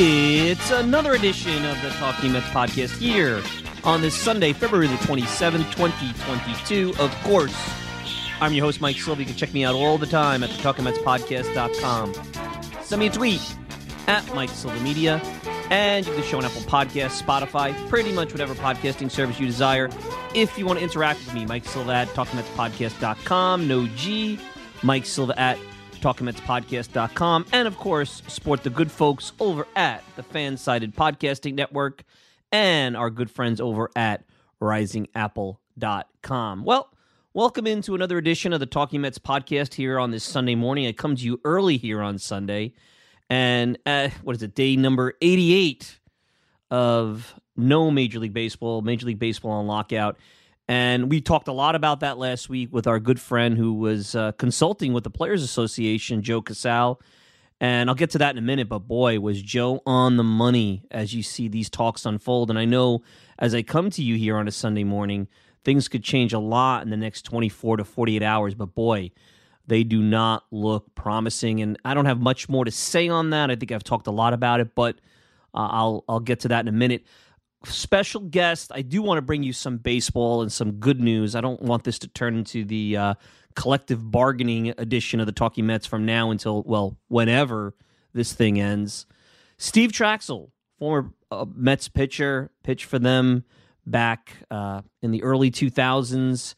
It's another edition of the Talking Mets podcast here on this Sunday, February the 27th, 2022. Of course, I'm your host, Mike Silva. You can check me out all the time at the TalkingMetsPodcast.com. Send me a tweet at Mike Silva Media, and you can show on Apple Podcasts, Spotify, pretty much whatever podcasting service you desire. If you want to interact with me, Mike Silva at TalkingMetsPodcast.com, no G, Mike Silva at talkingmetspodcast.com, and of course, support the good folks over at the Fansided Podcasting Network and our good friends over at risingapple.com. Well, welcome into another edition of the Talking Mets podcast here on this Sunday morning. I come to you early here on Sunday, and uh, what is it, day number 88 of no Major League Baseball, Major League Baseball on lockout. And we talked a lot about that last week with our good friend who was uh, consulting with the Players Association, Joe Casal. And I'll get to that in a minute, but boy, was Joe on the money as you see these talks unfold. And I know as I come to you here on a Sunday morning, things could change a lot in the next 24 to 48 hours, but boy, they do not look promising. And I don't have much more to say on that. I think I've talked a lot about it, but uh, I'll I'll get to that in a minute special guest. I do want to bring you some baseball and some good news. I don't want this to turn into the uh, collective bargaining edition of the Talking Mets from now until, well, whenever this thing ends. Steve Trachsel, former uh, Mets pitcher, pitched for them back uh, in the early 2000s,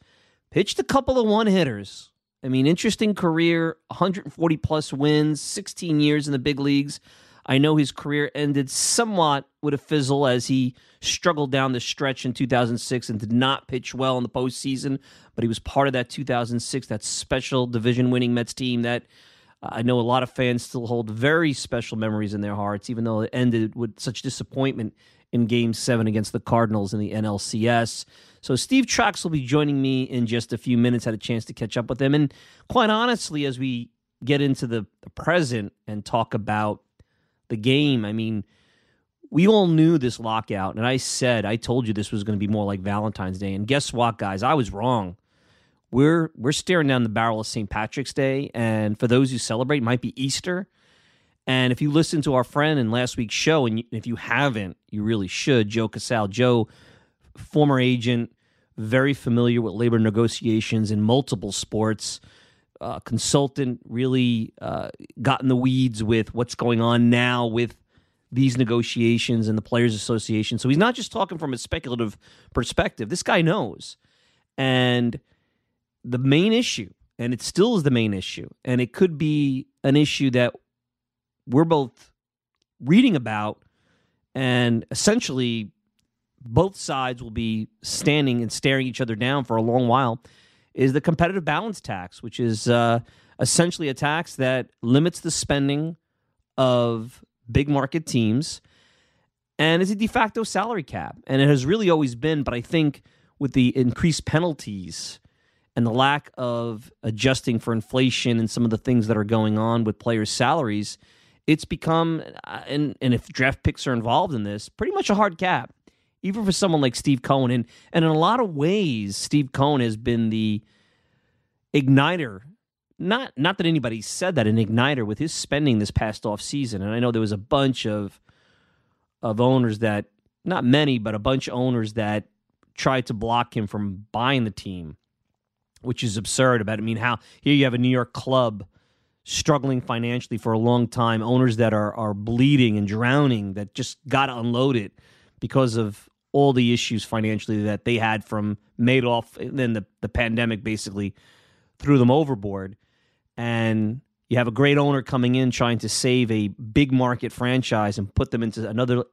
pitched a couple of one hitters. I mean, interesting career, 140 plus wins, 16 years in the big leagues. I know his career ended somewhat with a fizzle as he struggled down the stretch in 2006 and did not pitch well in the postseason. But he was part of that 2006, that special division winning Mets team that uh, I know a lot of fans still hold very special memories in their hearts, even though it ended with such disappointment in game seven against the Cardinals in the NLCS. So Steve Trachsel will be joining me in just a few minutes. Had a chance to catch up with him. And quite honestly, as we get into the present and talk about the game. I mean, we all knew this lockout, and I said, I told you this was going to be more like Valentine's Day. And guess what, guys? I was wrong. We're we're staring down the barrel of St. Patrick's Day, and for those who celebrate, it might be Easter. And if you listen to our friend in last week's show, and if you haven't, you really should. Joe Casal, Joe, former agent, very familiar with labor negotiations in multiple sports uh, consultant, really uh, got in the weeds with what's going on now with these negotiations and the Players Association. So he's not just talking from a speculative perspective. This guy knows. And the main issue, and it still is the main issue, and it could be an issue that we're both reading about, and essentially both sides will be standing and staring each other down for a long while, is the competitive balance tax, which is uh, essentially a tax that limits the spending of big market teams and is a de facto salary cap. And it has really always been, but I think with the increased penalties and the lack of adjusting for inflation and some of the things that are going on with players' salaries, it's become, uh, and, and if draft picks are involved in this, pretty much a hard cap, even for someone like Steve Cohen. And, and in a lot of ways, Steve Cohen has been the igniter. Not, not that anybody said that, an igniter with his spending this past off season. And I know there was a bunch of of owners that, not many, but a bunch of owners that tried to block him from buying the team which is absurd. About I mean, how here you have a New York club struggling financially for a long time, owners that are are bleeding and drowning that just got to unload it because of all the issues financially that they had from Madoff and then the, the pandemic basically threw them overboard. And you have a great owner coming in trying to save a big market franchise and put them into another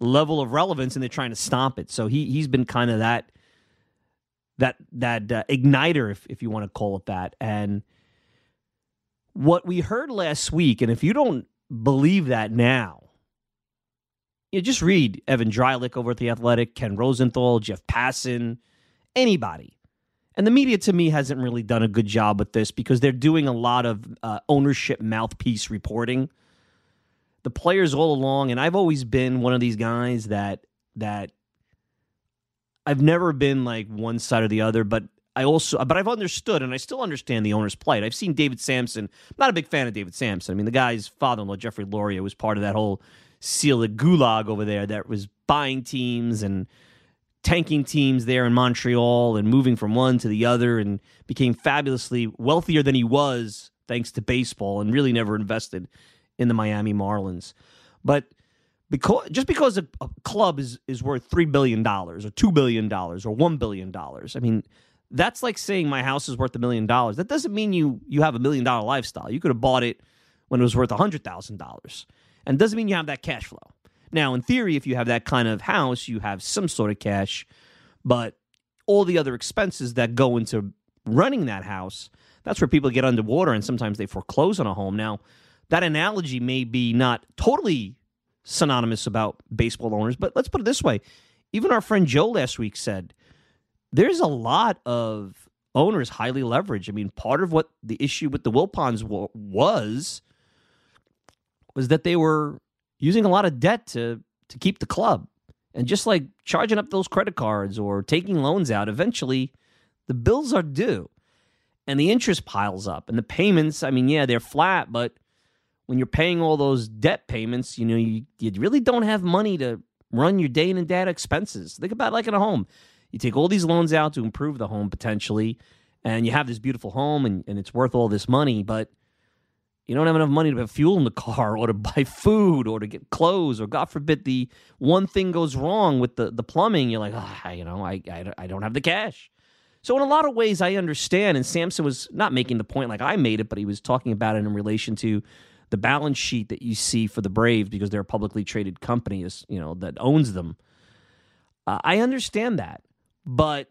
level of relevance and they're trying to stomp it. So he he's been kind of that that that uh, igniter, if if you want to call it that. And what we heard last week, and if you don't believe that now, you just read Evan Drellich over at the Athletic, Ken Rosenthal, Jeff Passan, anybody. And the media, to me, hasn't really done a good job with this because they're doing a lot of uh, ownership mouthpiece reporting. The players all along, and I've always been one of these guys that that I've never been like one side or the other, but I also, but I've understood and I still understand the owner's plight. I've seen David Samson. I'm not a big fan of David Samson. I mean, the guy's father-in-law, Jeffrey Loria, was part of that whole seal of gulag over there that was buying teams and tanking teams there in Montreal and moving from one to the other and became fabulously wealthier than he was thanks to baseball and really never invested in the Miami Marlins. But because just because a, a, club is is worth three billion dollars or two billion dollars or one billion dollars, I mean, that's like saying my house is worth a million dollars. That doesn't mean you you have a million dollar lifestyle. You could have bought it when it was worth a hundred thousand dollars, and doesn't mean you have that cash flow. Now, in theory, if you have that kind of house, you have some sort of cash, but all the other expenses that go into running that house, that's where people get underwater and sometimes they foreclose on a home. Now, that analogy may be not totally synonymous about baseball owners. But let's put it this way even our friend Joe last week said there's a lot of owners highly leveraged. I mean, part of what the issue with the Wilpons was was that they were using a lot of debt to to keep the club. And just like charging up those credit cards or taking loans out, eventually the bills are due and the interest piles up and the payments, I mean, yeah, they're flat, but when you're paying all those debt payments, you know, you, you really don't have money to run your day in and data expenses. Think about like in a home. You take all these loans out to improve the home potentially, and you have this beautiful home and, and it's worth all this money, but you don't have enough money to put fuel in the car or to buy food or to get clothes or God forbid the one thing goes wrong with the, the plumbing. You're like, oh, you know, I, I, I don't have the cash. So in a lot of ways, I understand. And Samson was not making the point like I made it, but he was talking about it in relation to the balance sheet that you see for the Braves because they're a publicly traded company, is you know that owns them. Uh, I understand that, but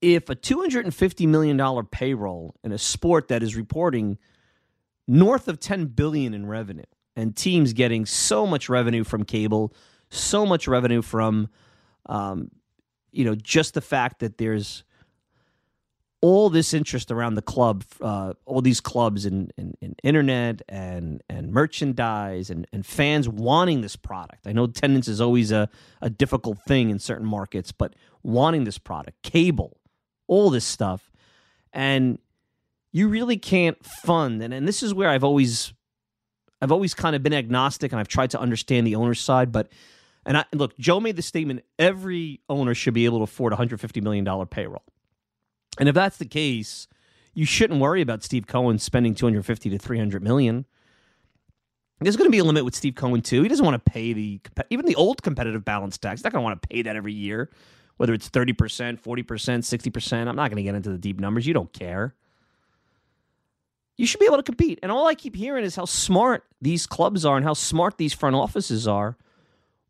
if a two hundred and fifty million dollar payroll in a sport that is reporting north of ten billion in revenue, and teams getting so much revenue from cable, so much revenue from, um, you know, just the fact that there's all this interest around the club, uh, all these clubs and in, in, in, internet and and merchandise and, and fans wanting this product. I know attendance is always a, a difficult thing in certain markets, but wanting this product, cable, all this stuff. And you really can't fund and, and this is where I've always I've always kind of been agnostic and I've tried to understand the owner's side, but and I look, Joe made the statement every owner should be able to afford $150 million payroll. And if that's the case, you shouldn't worry about Steve Cohen spending 250 to 300 million. There's going to be a limit with Steve Cohen too. He doesn't want to pay the even the old competitive balance tax. He's not going to want to pay that every year, whether it's 30%, 40%, 60%. I'm not going to get into the deep numbers. You don't care. You should be able to compete. And all I keep hearing is how smart these clubs are and how smart these front offices are.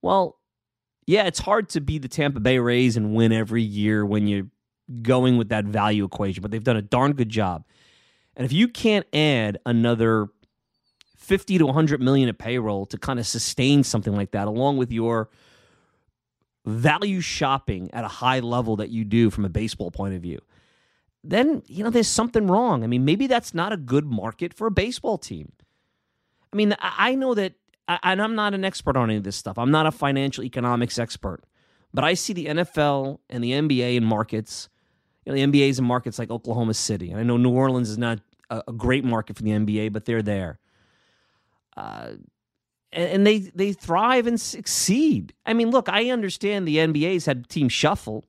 Well, yeah, it's hard to be the Tampa Bay Rays and win every year when you're going with that value equation, but they've done a darn good job. And if you can't add another 50 to 100 million of payroll to kind of sustain something like that along with your value shopping at a high level that you do from a baseball point of view then you know there's something wrong. I mean maybe that's not a good market for a baseball team. I mean i know that and i'm not an expert on any of this stuff. I'm not a financial economics expert. But i see the nfl and the nba in markets. You know, the nba is in markets like oklahoma city. And i know new orleans is not a, great market for the nba but they're there. Uh, and, they they thrive and succeed. I mean, look, I understand the NBA's had team shuffle.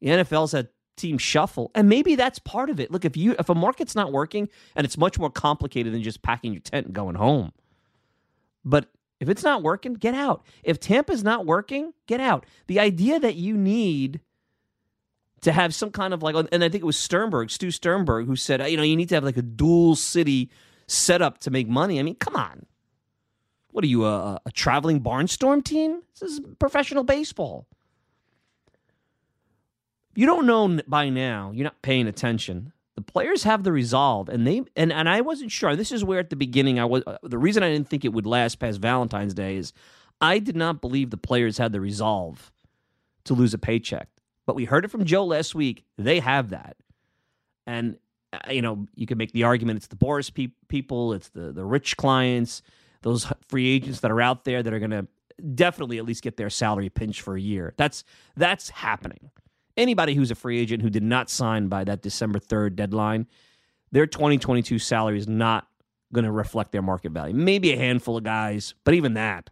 The NFL's had team shuffle, and maybe that's part of it. Look, if you if a market's not working, and it's much more complicated than just packing your tent and going home. But if it's not working, get out. If Tampa's not working, get out. The idea that you need to have some kind of like, and I think it was Sternberg, Stu Sternberg, who said, you know, you need to have like a dual city setup to make money. I mean, come on. What are you, a, a traveling barnstorm team? This is professional baseball. You don't know by now, you're not paying attention. The players have the resolve, and they and, and I wasn't sure. This is where at the beginning I was. Uh, the reason I didn't think it would last past Valentine's Day is I did not believe the players had the resolve to lose a paycheck. But we heard it from Joe last week. They have that, and uh, you know you can make the argument it's the Boras pe- people, it's the the rich clients, those free agents that are out there that are going to definitely at least get their salary pinched for a year. That's that's happening. Anybody who's a free agent who did not sign by that December 3rd deadline, their 2022 salary is not going to reflect their market value. Maybe a handful of guys, but even that,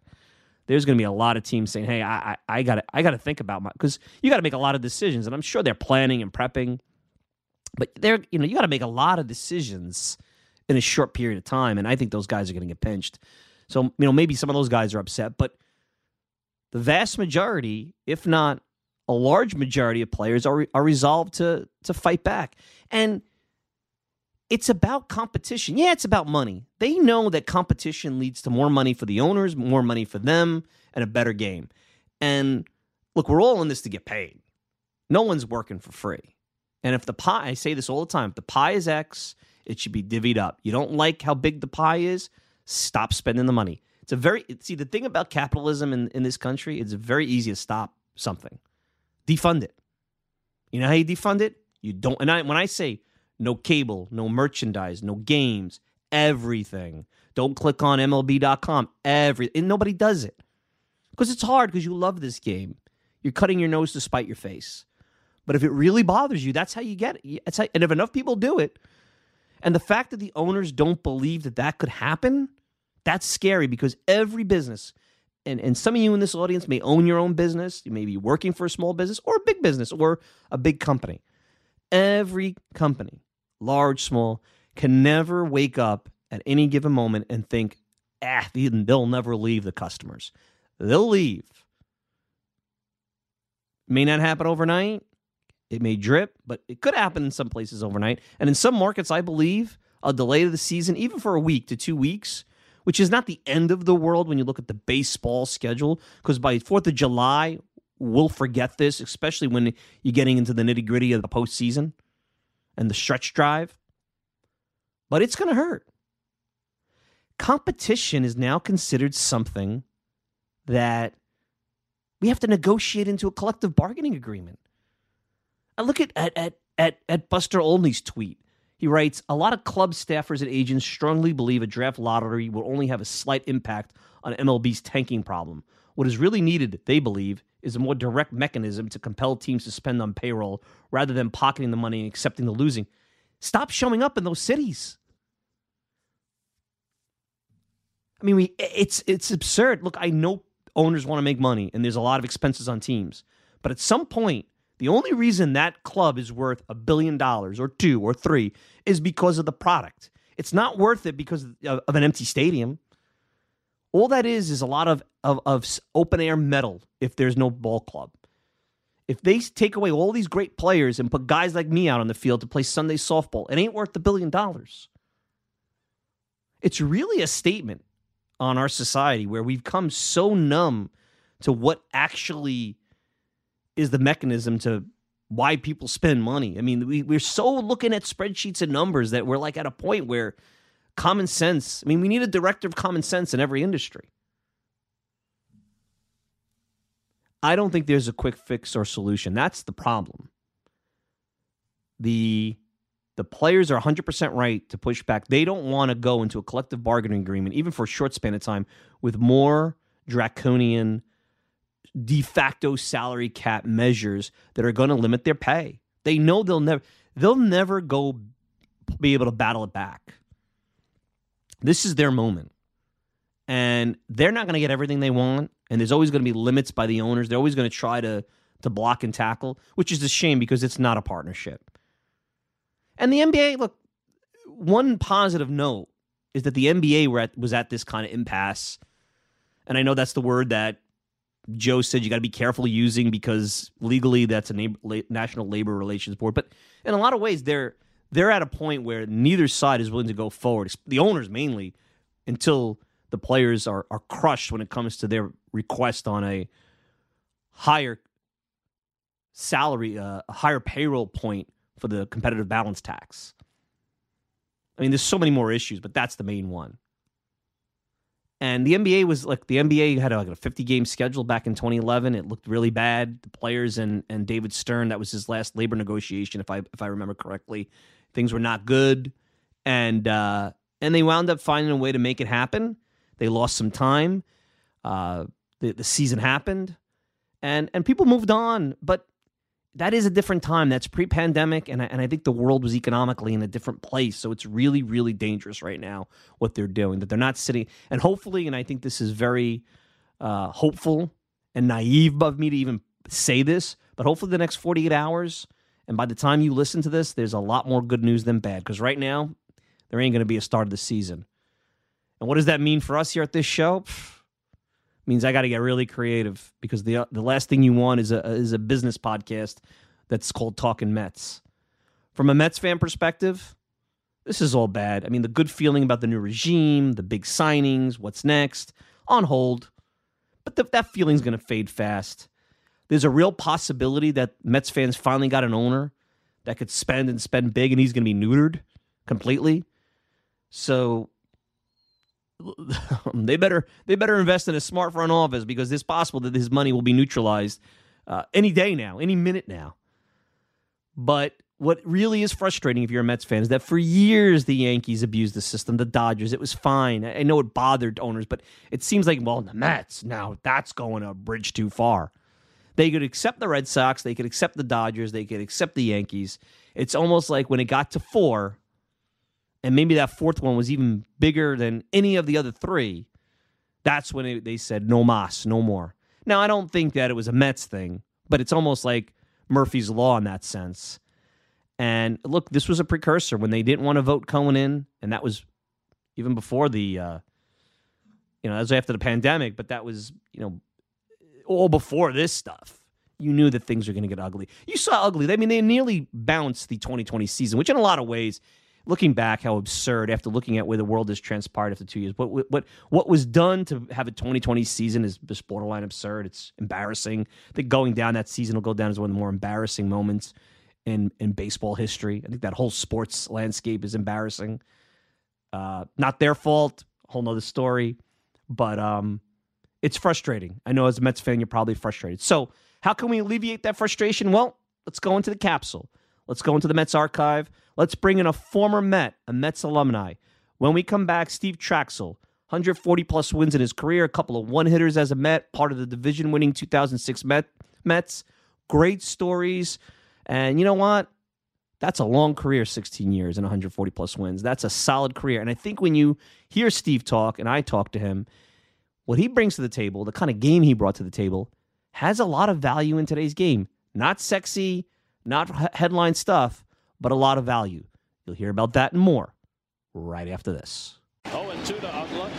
there's going to be a lot of teams saying, "Hey, I I got to I got to think about my because you got to make a lot of decisions, and I'm sure they're planning and prepping, but they're you know you got to make a lot of decisions in a short period of time. And I think those guys are going to get pinched. So, you know, maybe some of those guys are upset, but the vast majority, if not a large majority of players are, are resolved to, to fight back. And it's about competition. Yeah, it's about money. They know that competition leads to more money for the owners, more money for them, and a better game. And look, we're all in this to get paid. No one's working for free. And if the pie, I say this all the time, if the pie is X it should be divvied up. You don't like how big the pie is? Stop spending the money. It's a very see the thing about capitalism in, in this country, it's very easy to stop something. Defund it. You know how you defund it? You don't and I when I say no cable, no merchandise, no games, everything. Don't click on MLB.com. Every and nobody does it. Because it's hard because you love this game. You're cutting your nose to spite your face. But if it really bothers you, that's how you get it. That's How, and if enough people do it, and the fact that the owners don't believe that that could happen, that's scary because every business, and, and some of you in this audience may own your own business, you may be working for a small business or a big business or a big company. Every company, large, small, can never wake up at any given moment and think, ah, they'll never leave the customers. They'll leave. May not happen overnight. It may drip, but it could happen in some places overnight. And in some markets, I believe a delay of the season, even for a week to two weeks, which is not the end of the world when you look at the baseball schedule, because by 4th of July, we'll forget this, especially when you're getting into the nitty gritty of the postseason and the stretch drive. But it's going to hurt. Competition is now considered something that we have to negotiate into a collective bargaining agreement. I look at at at at, at Buster Olney's tweet. He writes, a lot of club staffers and agents strongly believe a draft lottery will only have a slight impact on MLB's tanking problem. What is really needed, they believe, is a more direct mechanism to compel teams to spend on payroll rather than pocketing the money and accepting the losing. Stop showing up in those cities. I mean, we, it's it's absurd. Look, I know owners want to make money and there's a lot of expenses on teams, but at some point, the only reason that club is worth a billion dollars or two or three is because of the product. It's not worth it because of, an empty stadium. All that is is a lot of, of, of open air metal if there's no ball club. if they take away all these great players and put guys like me out on the field to play Sunday softball, it ain't worth the billion dollars. It's really a statement on our society where we've come so numb to what actually is the mechanism to why people spend money. I mean, we, we're so looking at spreadsheets and numbers that we're like at a point where common sense, I mean, we need a director of common sense in every industry. I don't think there's a quick fix or solution. That's the problem. The the players are 100% right to push back. They don't want to go into a collective bargaining agreement, even for a short span of time, with more draconian de facto salary cap measures that are going to limit their pay. They know they'll never they'll never go be able to battle it back. This is their moment. And they're not going to get everything they want, and there's always going to be limits by the owners. They're always going to try to to block and tackle, which is a shame because it's not a partnership. And the NBA, look, one positive note is that the NBA at, was at this kind of impasse. And I know that's the word that Joe said you got to be careful using because legally that's a National Labor Relations Board. But in a lot of ways, they're they're at a point where neither side is willing to go forward. The owners mainly, until the players are are crushed when it comes to their request on a higher salary, uh, a higher payroll point for the competitive balance tax. I mean, there's so many more issues, but that's the main one. And the NBA was like the NBA had a, like a 50 game schedule back in 2011. It looked really bad. The players and and David Stern, that was his last labor negotiation, if I if I remember correctly. Things were not good, and uh, and they wound up finding a way to make it happen. They lost some time. Uh, the the season happened, and and people moved on. But that is a different time. That's pre pandemic. And I, and I think the world was economically in a different place. So it's really, really dangerous right now what they're doing, that they're not sitting. And hopefully, and I think this is very uh, hopeful and naive of me to even say this, but hopefully the next 48 hours, and by the time you listen to this, there's a lot more good news than bad. Because right now, there ain't going to be a start of the season. And what does that mean for us here at this show? Pfft means I got to get really creative because the uh, the last thing you want is a uh, is a business podcast that's called Talking Mets. From a Mets fan perspective, this is all bad. I mean, the good feeling about the new regime, the big signings, what's next, on hold. But that feeling's going to fade fast. There's a real possibility that Mets fans finally got an owner that could spend and spend big, and he's going to be neutered completely. So they better they better invest in a smart front office because it's possible that his money will be neutralized uh, any day now, any minute now. But what really is frustrating if you're a Mets fan is that for years the Yankees abused the system, the Dodgers. It was fine. I know it bothered owners, but it seems like well, the Mets now that's going a bridge too far. They could accept the Red Sox, they could accept the Dodgers, they could accept the Yankees. It's almost like when it got to four, and maybe that fourth one was even bigger than any of the other three, that's when they said no mas, no more. Now I don't think that it was a Mets thing, but it's almost like Murphy's law in that sense. And look, this was a precursor when they didn't want to vote Cohen in, and that was even before the, uh, you know, that was after the pandemic, but that was you know all before this stuff. You knew that things were going to get ugly. You saw ugly. I mean, they nearly bounced the 2020 season, which in a lot of ways looking back, how absurd after looking at where the world has transpired after two years. What what what was done to have a 2020 season is just borderline absurd. It's embarrassing. I think going down that season will go down as one of the more embarrassing moments in in baseball history. I think that whole sports landscape is embarrassing. Uh, not their fault. Whole nother story, but um, it's frustrating. I know as a Mets fan, you're probably frustrated. So how can we alleviate that frustration? Well, let's go into the capsule. Let's go into the Mets archive. Let's bring in a former Met, a Mets alumni. When we come back, Steve Trachsel, 140 plus wins in his career, a couple of one hitters as a Met, part of the division winning 2006 Met, Mets. Great stories. And you know what? That's a long career, 16 years and 140 plus wins. That's a solid career. And I think when you hear Steve talk and I talk to him, what he brings to the table, the kind of game he brought to the table, has a lot of value in today's game. Not sexy, not headline stuff, but a lot of value. You'll hear about that and more right after this. 0 2 to Uggla.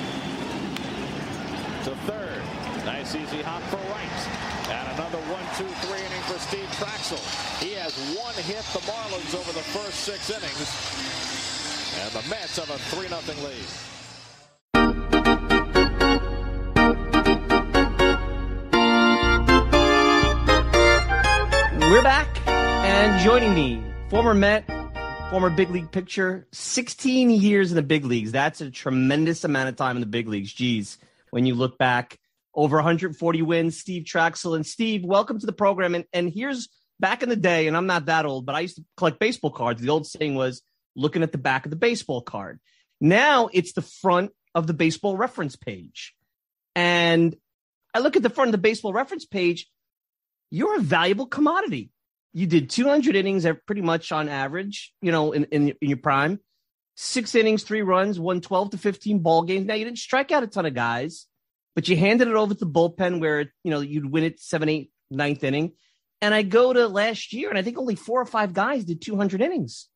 To third. Nice Nice easy hop for right. And another one, two, three inning for Steve Trachsel. He has one hit the Marlins over the first six innings. And the Mets have a 3 0 lead. We're back, and joining me, former Met, former big league pitcher, 16 years in the big leagues. That's a tremendous amount of time in the big leagues. Geez, when you look back, over 140 wins, Steve Trachsel. And Steve, welcome to the program. And, and here's back in the day, and I'm not that old, but I used to collect baseball cards. The old saying was looking at the back of the baseball card. Now it's the front of the baseball reference page. And I look at the front of the baseball reference page, you're a valuable commodity. You did 200 innings pretty much on average, you know, in, in, in your prime. Six innings, three runs, won 12 to 15 ball games. Now, you didn't strike out a ton of guys, but you handed it over to the bullpen where, you know, you'd win it seven, eight, ninth inning. And I go to last year, and I think only four or five guys did 200 innings.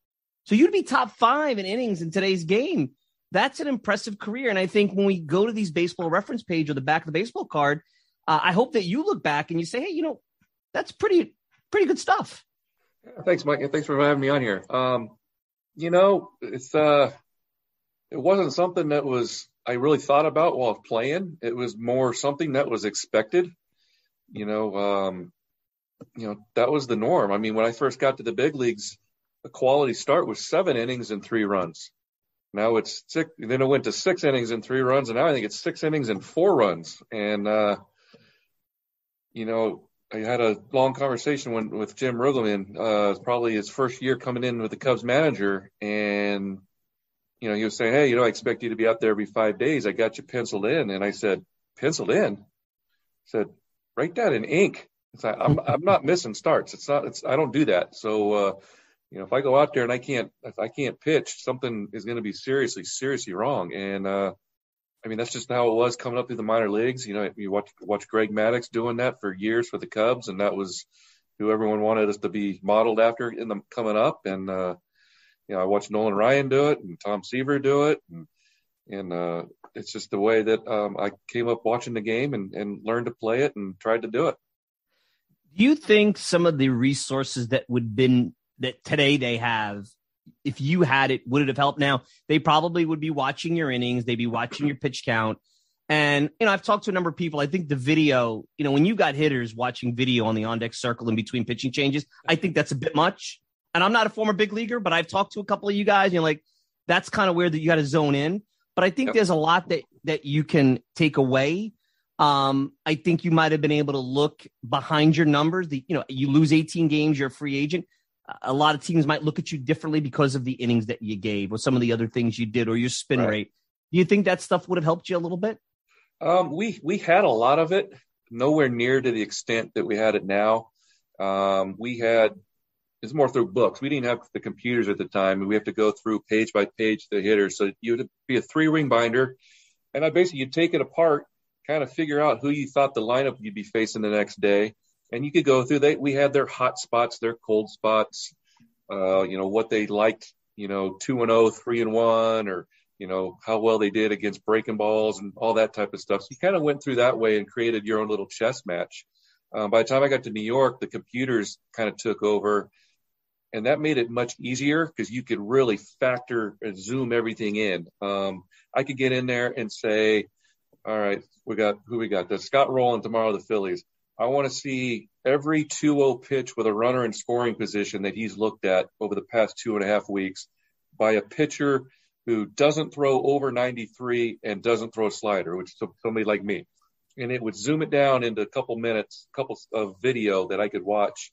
So you'd be top five in innings in today's game. That's an impressive career. And I think when we go to these baseball reference page or the back of the baseball card, uh, I hope that you look back and you say, hey, you know, that's pretty, pretty good stuff. Thanks, Mike. Thanks for having me on here. Um, you know, it's, uh, it wasn't something that was, I really thought about while playing. It was more something that was expected. You know, um, you know, that was the norm. I mean, when I first got to the big leagues, a quality start was seven innings and three runs. Now it's six. Then it went to six innings and three runs, and now I think it's six innings and four runs. And uh, you know, I had a long conversation when, with Jim Riggleman, uh, probably his first year coming in with the Cubs manager, and you know, he was saying, "Hey, you know, I expect you to be out there every five days. I got you penciled in." And I said, "Penciled in?" I said, "Write that in ink." It's like, I'm I'm not missing starts. It's not. It's I don't do that. So, uh, you know, if I go out there and I can't if I can't pitch, something is going to be seriously seriously wrong. And uh, I mean, that's just how it was coming up through the minor leagues. You know, you watch watch Greg Maddux doing that for years for the Cubs, and that was who everyone wanted us to be modeled after in them coming up. And uh, you know, I watched Nolan Ryan do it and Tom Seaver do it, and and uh, it's just the way that um, I came up watching the game and, and learned to play it and tried to do it. Do you think some of the resources that would been that today they have, if you had it, would it have helped? Now they probably would be watching your innings, they'd be watching your pitch count. And you know, I've talked to a number of people. I think the video, you know, when you got hitters watching video on the on deck circle in between pitching changes, I think that's a bit much. And I'm not a former big leaguer, but I've talked to a couple of you guys. You know, like that's kind of weird that you got to zone in. But I think yep. there's a lot that that you can take away um, I think you might have been able to look behind your numbers. The, you know, you lose 18 games, you're a free agent. A lot of teams might look at you differently because of the innings that you gave or some of the other things you did or your spin right. rate. Do you think that stuff would have helped you a little bit? Um, we we had a lot of it, nowhere near to the extent that we had it now. Um, we had it's more through books. We didn't have the computers at the time. and We have to go through page by page the hitters. So you would be a three ring binder, and I basically you take it apart kind of figure out who you thought the lineup you'd be facing the next day. And you could go through they we had their hot spots, their cold spots, uh, you know, what they liked, you know, two and oh, three and one, or, you know, how well they did against breaking balls and all that type of stuff. So you kind of went through that way and created your own little chess match. Um, by the time I got to New York, the computers kind of took over and that made it much easier because you could really factor and zoom everything in. Um, I could get in there and say, all right, we got who we got. The Scott Rolen tomorrow, the Phillies. I want to see every 2-0 pitch with a runner in scoring position that he's looked at over the past two and a half weeks by a pitcher who doesn't throw over 93 and doesn't throw a slider, which is somebody like me. And it would zoom it down into a couple minutes, a couple of video that I could watch.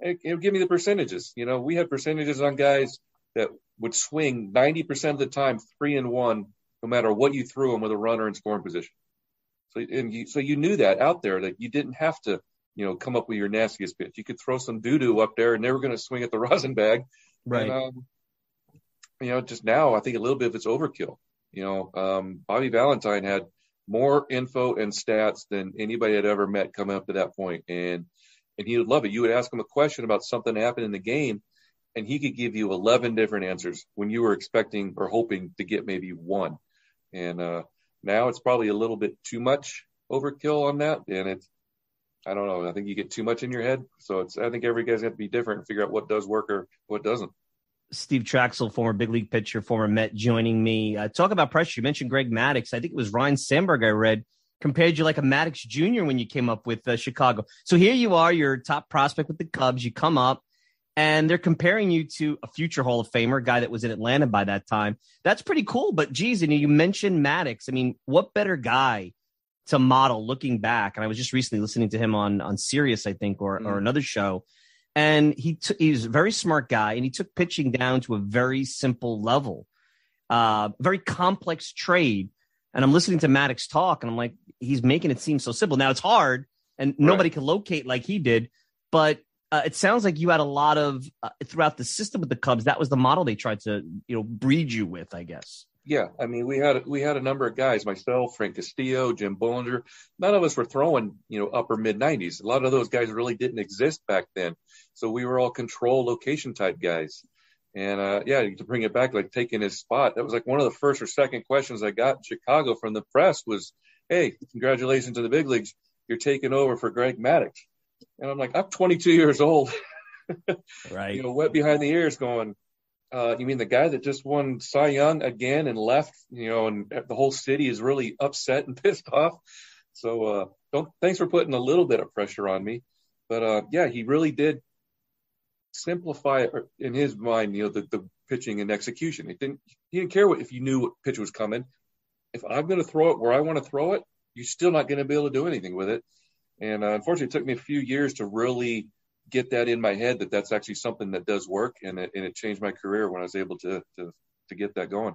And it would give me the percentages. You know, we had percentages on guys that would swing 90% of the time, three and one, no matter what you threw them with a runner in scoring position. So and you, so you knew that out there that you didn't have to, you know, come up with your nastiest pitch. You could throw some doo doo up there and they were going to swing at the rosin bag. Right. And, um, you know, just now I think a little bit of it's overkill. You know, um, Bobby Valentine had more info and stats than anybody had ever met coming up to that point, and and he would love it. You would ask him a question about something that happened in the game, and he could give you 11 different answers when you were expecting or hoping to get maybe one. And uh, now it's probably a little bit too much. overkill on that, and it's I don't know. I think you get too much in your head. So it's I think every guy's got to be different and figure out what does work or what doesn't. Steve Trachsel, former big league pitcher, former Met, joining me. Uh, talk about pressure. You mentioned Greg Maddux. I think it was Ryne Sandberg I read compared you like a Maddux Jr. when you came up with uh, Chicago. So here you are, you're top prospect with the Cubs. You come up, and they're comparing you to a future Hall of Famer, a guy that was in Atlanta by that time. That's pretty cool. But geez, and you mentioned Maddux. I mean, what better guy to model looking back? And I was just recently listening to him on on Sirius, I think, or mm. or another show. And he t- he's a very smart guy, and he took pitching down to a very simple level, uh, very complex trade. And I'm listening to Maddux talk, and I'm like, he's making it seem so simple. Now it's hard, and nobody right. can locate like he did, but uh, it sounds like you had a lot of uh, throughout the system with the Cubs. That was the model they tried to you know breed you with, I guess. Yeah, I mean we had we had a number of guys, myself, Frank Castillo, Jim Bullinger. None of us were throwing you know upper mid 90s. A lot of those guys really didn't exist back then, so we were all control location type guys. And uh, yeah, to bring it back, like taking his spot, that was like one of the first or second questions I got in Chicago from the press was, "Hey, congratulations to the big leagues, you're taking over for Greg Maddux." And I'm like, I'm 22 years old. right. You know, wet behind the ears going, uh, you mean the guy that just won Cy Young again and left, you know, and the whole city is really upset and pissed off. So, uh, don't, thanks for putting a little bit of pressure on me. But, uh, yeah, he really did simplify in his mind, you know, the, the pitching and execution. He didn't, he didn't care what, if you knew what pitch was coming. If I'm going to throw it where I want to throw it, you're still not going to be able to do anything with it. And uh, unfortunately, it took me a few years to really get that in my head that that's actually something that does work, and it, and it changed my career when I was able to to to get that going.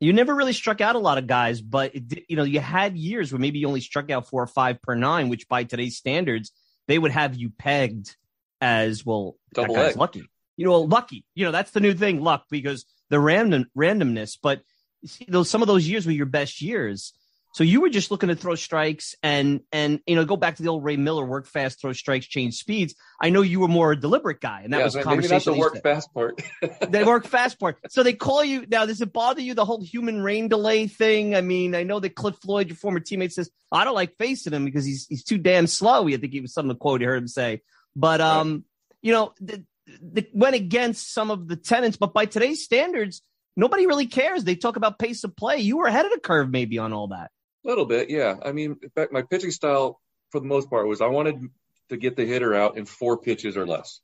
You never really struck out a lot of guys, but it, you know you had years where maybe you only struck out four or five per nine, which by today's standards they would have you pegged as well. Double that guy's lucky. You know, lucky. You know that's the new thing, luck, because the random randomness. But see, those some of those years were your best years so you were just looking to throw strikes and and you know go back to the old Ray Miller work fast, throw strikes, change speeds. I know you were more a deliberate guy, and that yeah, was maybe conversation. Maybe the work fast part. they work fast part. So they call you now. Does it bother you the whole human rain delay thing? I mean, I know that Cliff Floyd, your former teammate, says I don't like facing him because he's he's too damn slow. I think he was some of the quote you heard him say. But um, right. you know, the, the, went against some of the tenants. But by today's standards, nobody really cares. They talk about pace of play. You were ahead of the curve, maybe on all that. A little bit, yeah. I mean, in fact, my pitching style for the most part was I wanted to get the hitter out in four pitches or less.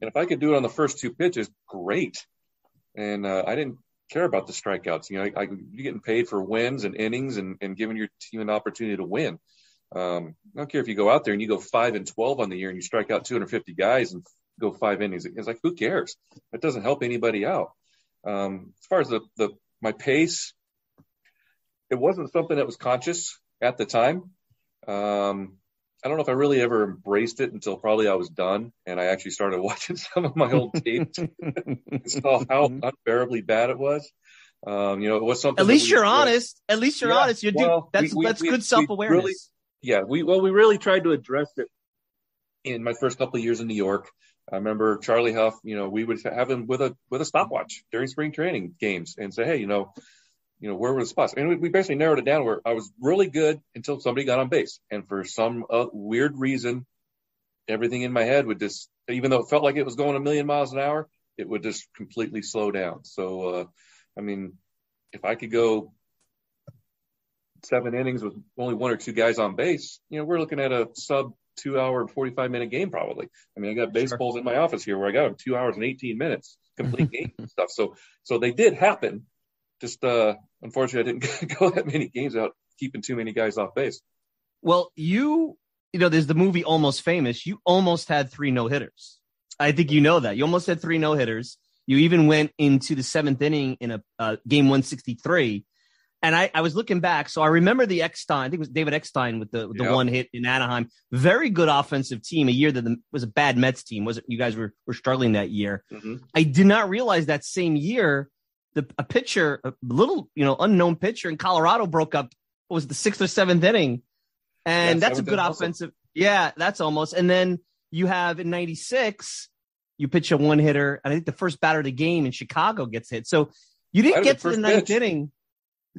And if I could do it on the first two pitches, great. And uh, I didn't care about the strikeouts. You know, I, I, you're getting paid for wins and innings and, and giving your team an opportunity to win. Um, I don't care if you go out there and you go five and 12 on the year and you strike out 250 guys and go five innings. It's like, who cares? It doesn't help anybody out. Um, as far as the, the, my pace, it wasn't something that was conscious at the time. Um, I don't know if I really ever embraced it until probably I was done and I actually started watching some of my old tapes and saw how unbearably bad it was. Um, you know, it was something. At least you're honest. At least you're yeah, honest. You well, do. That's we, that's we, good self awareness. Really, yeah, we well, we really tried to address it in my first couple of years in New York. I remember Charlie Hough. You know, we would have him with a with a stopwatch during spring training games and say, hey, you know, you know, where were the spots? And we basically narrowed it down where I was really good until somebody got on base. And for some uh, weird reason, everything in my head would just, even though it felt like it was going a million miles an hour, it would just completely slow down. So, uh, I mean, if I could go seven innings with only one or two guys on base, you know, we're looking at a sub two hour and 45 minute game probably. I mean, I got baseballs sure. in my office here where I got them two hours and 18 minutes, complete game and stuff. So, so they did happen just uh, unfortunately, I didn't go that many games out keeping too many guys off base. Well, you you know, there's the movie Almost Famous. You almost had three no hitters. I think you know that. You almost had three no hitters. You even went into the seventh inning in a uh, game 163. And I, I was looking back, so I remember the Eckstein. I think it was David Eckstein with the with the yep. one hit in Anaheim. Very good offensive team. A year that the, was a bad Mets team. Was it? You guys were were struggling that year. Mm-hmm. I did not realize that same year the a pitcher, a little you know unknown pitcher in Colorado broke up. was the sixth or seventh inning, and yeah, that's a good offensive. Yeah, that's almost. And then you have in '96, you pitch a one hitter, and I think the first batter of the game in Chicago gets hit. So you didn't get to the ninth pitch. inning.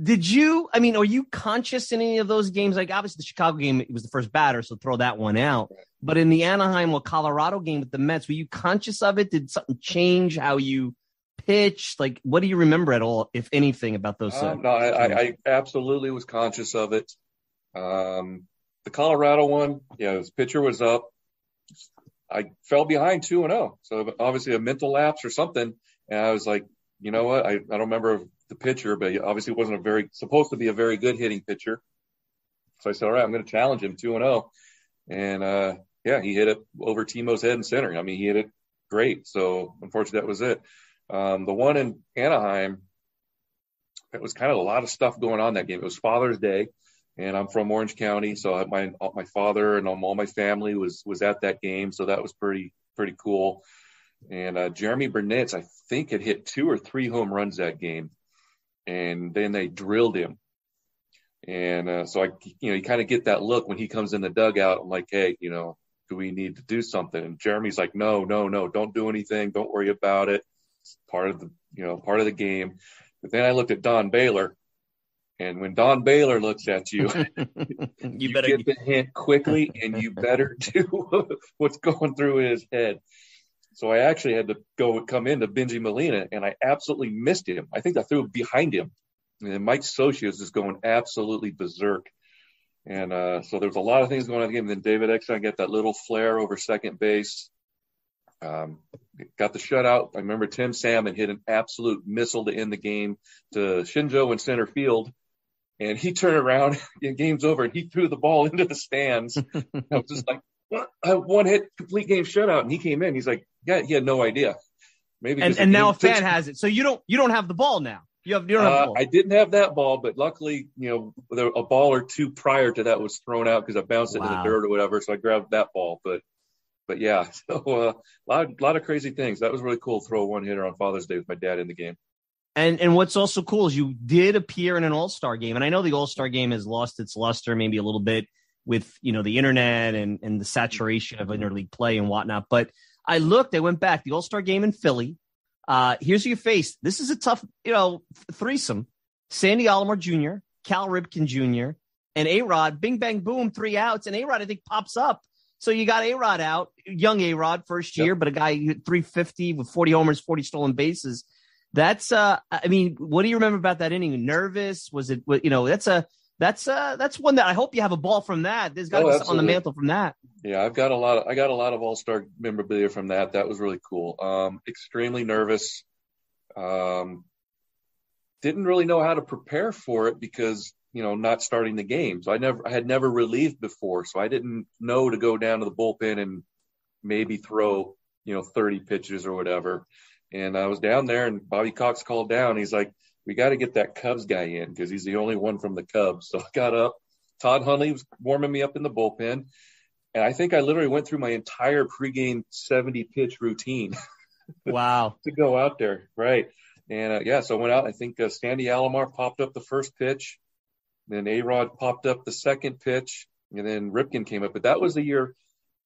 Did you? I mean, are you conscious in any of those games? Like obviously the Chicago game, it was the first batter, so throw that one out. But in the Anaheim or Colorado game with the Mets, were you conscious of it? Did something change how you pitched? Like, what do you remember at all, if anything, about those? Uh, no, I, I, I, absolutely was conscious of it. Um, the Colorado one, yeah, his pitcher was up. I fell behind two and zero, oh. so obviously a mental lapse or something. And I was like, you know what? I, I don't remember the pitcher, but obviously it wasn't a very supposed to be a very good hitting pitcher. So I said, all right, I'm going to challenge him two and zero, oh. and uh, yeah, he hit it over Timo's head and center. I mean, he hit it great. So unfortunately, that was it. Um, the one in Anaheim, it was kind of a lot of stuff going on that game. It was Father's Day, and I'm from Orange County, so my my father and all my family was was at that game, so that was pretty pretty cool. And uh, Jeromy Burnitz, I think, had hit two or three home runs that game, and then they drilled him. And uh, so I, you know, you kind of get that look when he comes in the dugout. I'm like, hey, you know, do we need to do something? And Jeremy's like, no, no, no, don't do anything. Don't worry about it. It's part of the, you know, part of the game. But then I looked at Don Baylor, and when Don Baylor looks at you, you, you better get the hint quickly, and you better do what's going through his head. So I actually had to go come into Bengie Molina, and I absolutely missed him. I think I threw behind him, and Mike Scioscia is going absolutely berserk. And uh, so there was a lot of things going on in the game. And then David Eckstein got that little flare over second base. Um, got the shutout. I remember Tim Salmon hit an absolute missile to end the game to Shinjo in center field. And he turned around and game's over and he threw the ball into the stands. I was just like, what? one hit complete game shutout. And he came in. He's like, yeah, he had no idea. Maybe and, and now a fan has it. So you don't you don't have the ball now. You have, you don't have uh, I didn't have that ball, but luckily, you know, there, a ball or two prior to that was thrown out because I bounced it wow. in the dirt or whatever. So I grabbed that ball. But, but yeah, so a lot, lot of crazy things. That was really cool. Throw a one hitter on Father's Day with my dad in the game. And and what's also cool is you did appear in an All Star game, and I know the All Star game has lost its luster maybe a little bit with you know the internet and and the saturation of interleague play and whatnot. But I looked, I went back the All Star game in Philly uh, here's your face. This is a tough, you know, threesome. Sandy Alomar Jr., Cal Ripken Jr., and A Rod. Bing, bang, boom, three outs. And A Rod, I think, pops up. So you got A Rod out, young A Rod, first year, yep. but a guy 350 with 40 homers, 40 stolen bases. That's, uh, I mean, what do you remember about that inning? Nervous? Was it, you know, that's a, that's uh that's one that I hope you have a ball from that. There's got to oh, be on the mantle from that. Yeah, I've got a lot. Of, I got a lot of All Star memorabilia from that. That was really cool. Um, extremely nervous. Um, didn't really know how to prepare for it because you know not starting the game. So I never I had never relieved before, so I didn't know to go down to the bullpen and maybe throw you know 30 pitches or whatever. And I was down there, and Bobby Cox called down. He's like, we got to get that Cubs guy in because he's the only one from the Cubs. So I got up. Todd Hundley was warming me up in the bullpen. And I think I literally went through my entire pregame 70 pitch routine. Wow. to go out there. Right. And uh, yeah, so I went out. I think uh, Sandy Alomar popped up the first pitch. Then A Rod popped up the second pitch. And then Ripken came up. But that was the year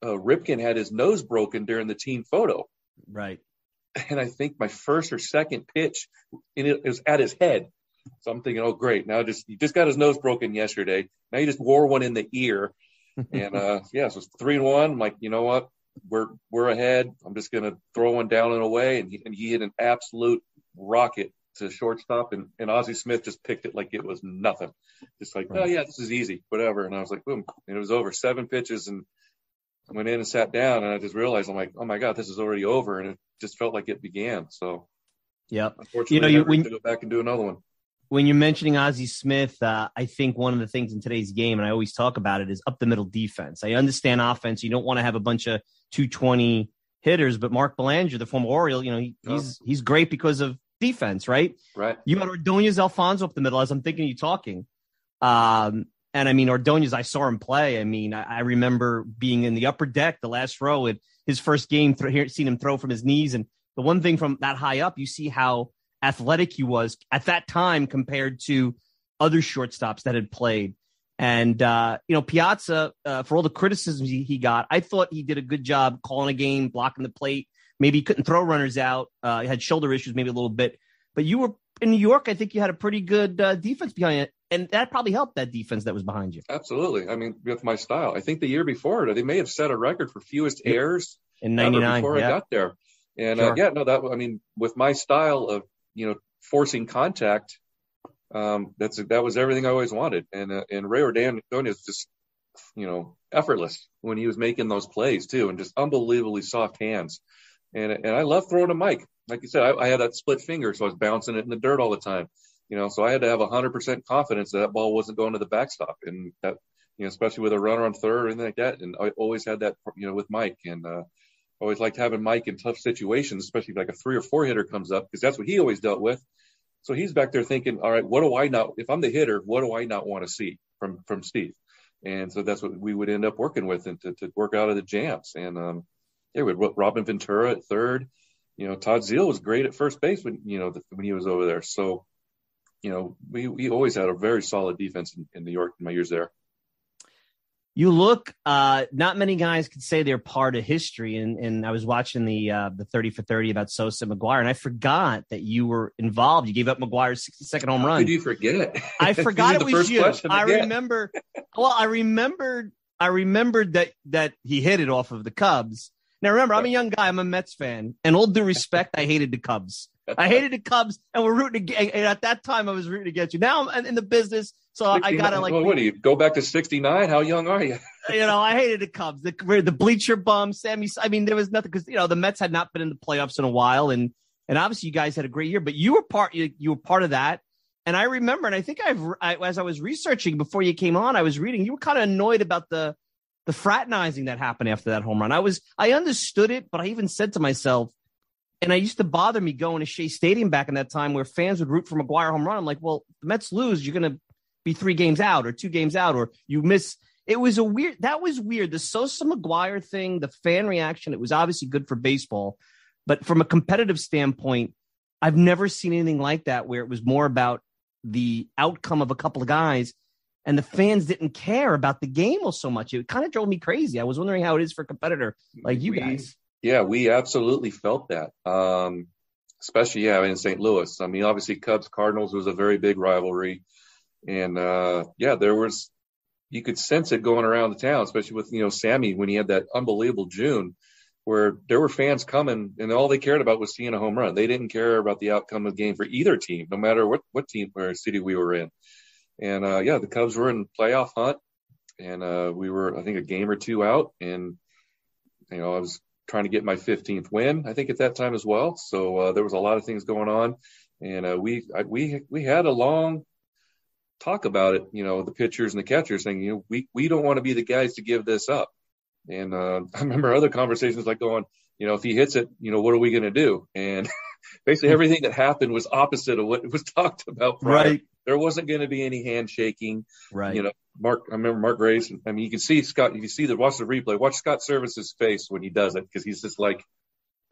uh, Ripken had his nose broken during the team photo. Right and I think my first or second pitch, and it, it was at his head. So I'm thinking, oh great, now just he just got his nose broken yesterday. Now he just wore one in the ear, and uh, yeah, so it's three and one. I'm like, you know what, we're we're ahead. I'm just gonna throw one down and away, and he, and he hit an absolute rocket to shortstop, and, and Ozzie Smith just picked it like it was nothing, just like, oh yeah, this is easy, whatever. And I was like, boom, and it was over seven pitches, and went in and sat down, and I just realized I'm like, oh my god, this is already over, and it just felt like it began. So, yeah. Unfortunately, you know, you when, to go back and do another one. When you're mentioning Ozzie Smith, uh, I think one of the things in today's game, and I always talk about it, is up the middle defense. I understand offense; you don't want to have a bunch of 220 hitters, but Mark Belanger, the former Oriole, you know, he, he's he's great because of defense, right? Right. You got Ordonez Alfonzo up the middle as I'm thinking you talking. Um, and I mean, Ordonez, I saw him play. I mean, I, I remember being in the upper deck, the last row, at his first game, th- seen him throw from his knees. And the one thing from that high up, you see how athletic he was at that time compared to other shortstops that had played. And, uh, you know, Piazza, uh, for all the criticisms he, he, got, I thought he did a good job calling a game, blocking the plate. Maybe he couldn't throw runners out. Uh, had shoulder issues, maybe a little bit. But you were in New York, I think you had a pretty good uh, defense behind it, and that probably helped that defense that was behind you. Absolutely. I mean, with my style, I think the year before they may have set a record for fewest errors in '99 before yeah. I got there. And uh, Sure. yeah, no, that I mean, with my style of you know forcing contact, um, that's that was everything I always wanted. And uh, and Rey Ordonez is just you know effortless when he was making those plays too, and just unbelievably soft hands. And and I love throwing to Mike. Like you said, I, I had that split finger, so I was bouncing it in the dirt all the time. You know, so I had to have 100% confidence that that ball wasn't going to the backstop, and that you know, especially with a runner on third or anything like that. And I always had that, you know, with Mike, and uh, always liked having Mike in tough situations, especially like a three or four hitter comes up, because that's what he always dealt with. So he's back there thinking, all right, what do I not? If I'm the hitter, what do I not want to see from from Steve? And so that's what we would end up working with, and to, to work out of the jams. And um, yeah, with Robin Ventura at third. You know, Todd Zeile was great at first base when you know the, when he was over there. So, you know, we we always had a very solid defense in, in New York in my years there. You look, uh, not many guys could say they're part of history. And, and I was watching the uh, the 30 for 30 about Sosa and McGwire, and I forgot that you were involved. You gave up McGwire's 60 second home How run. could you forget? I forgot it was you. I remember. Well, I remembered. I remembered that that he hit it off of the Cubs. Now remember, I'm a young guy. I'm a Mets fan, and all due respect, I hated the Cubs. I hated the Cubs, and we're rooting. ag- And at that time, I was rooting against you. Now I'm in the business, so I gotta like. Well, what do you go back to '69? How young are you? you know, I hated the Cubs. The the bleacher bum, Sammy. I mean, there was nothing because you know the Mets had not been in the playoffs in a while, and and obviously you guys had a great year. But you were part. You, you were part of that. And I remember, and I think I've I, as I was researching before you came on, I was reading. You were kind of annoyed about the the fraternizing that happened after that home run. I was I understood it, but I even said to myself, and I used to bother me going to Shea Stadium back in that time where fans would root for McGwire home run. I'm like, well, the Mets lose, you're gonna be three games out or two games out, or you miss. It was a weird. That was weird. The Sosa McGwire thing, the fan reaction. It was obviously good for baseball, but from a competitive standpoint, I've never seen anything like that where it was more about the outcome of a couple of guys and the fans didn't care about the game so much. It kind of drove me crazy. I was wondering how it is for a competitor like you We- guys. Yeah, we absolutely felt that. Um, especially yeah in St. Louis. I mean, obviously Cubs Cardinals was a very big rivalry, and uh, yeah, there was you could sense it going around the town, especially with you know Sammy when he had that unbelievable June, where there were fans coming and all they cared about was seeing a home run. They didn't care about the outcome of the game for either team, no matter what what team or city we were in. And uh, yeah, the Cubs were in playoff hunt, and uh, we were I think a game or two out, and you know I was trying to get my 15th win, I think at that time as well. So uh, there was a lot of things going on, and uh, we I, we we had a long talk about it. You know, the pitchers and the catchers saying, you know, we we don't want to be the guys to give this up. And uh, I remember other conversations like going, you know, if he hits it, you know, what are we going to do? And basically everything that happened was opposite of what was talked about. prior. There wasn't going to be any handshaking. right. You know, Mark, I remember Mark Grace. I mean, you can see Scott, you can see the, watch the replay, watch Scott Servais's face when he does it because he's just like,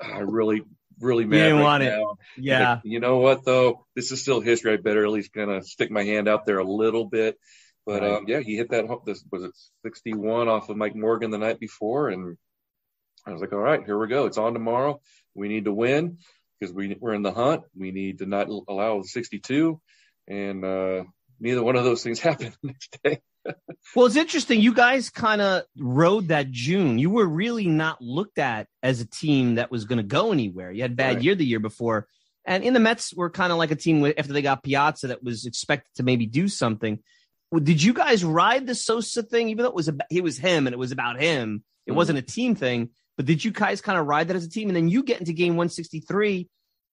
"Ah, I really, really mad. didn't right want it. yeah. Like, you know what though? This is still history. I better at least kind of stick my hand out there a little bit. But Right. um, yeah, he hit that. This was it 61 off of Mike Morgan the night before, and I was like, all right, here we go. It's on tomorrow. We need to win because we we're in the hunt. We need to not allow 62, and uh, neither one of those things happened the next day. Well, it's interesting. You guys kind of rode that June. You were really not looked at as a team that was going to go anywhere. You had bad Right. year the year before. And in the Mets were kind of like a team after they got Piazza that was expected to maybe do something. Did you guys ride the Sosa thing, even though it was about, it was him and it was about him? It Mhm. wasn't a team thing, but did you guys kind of ride that as a team? And then you get into game 163,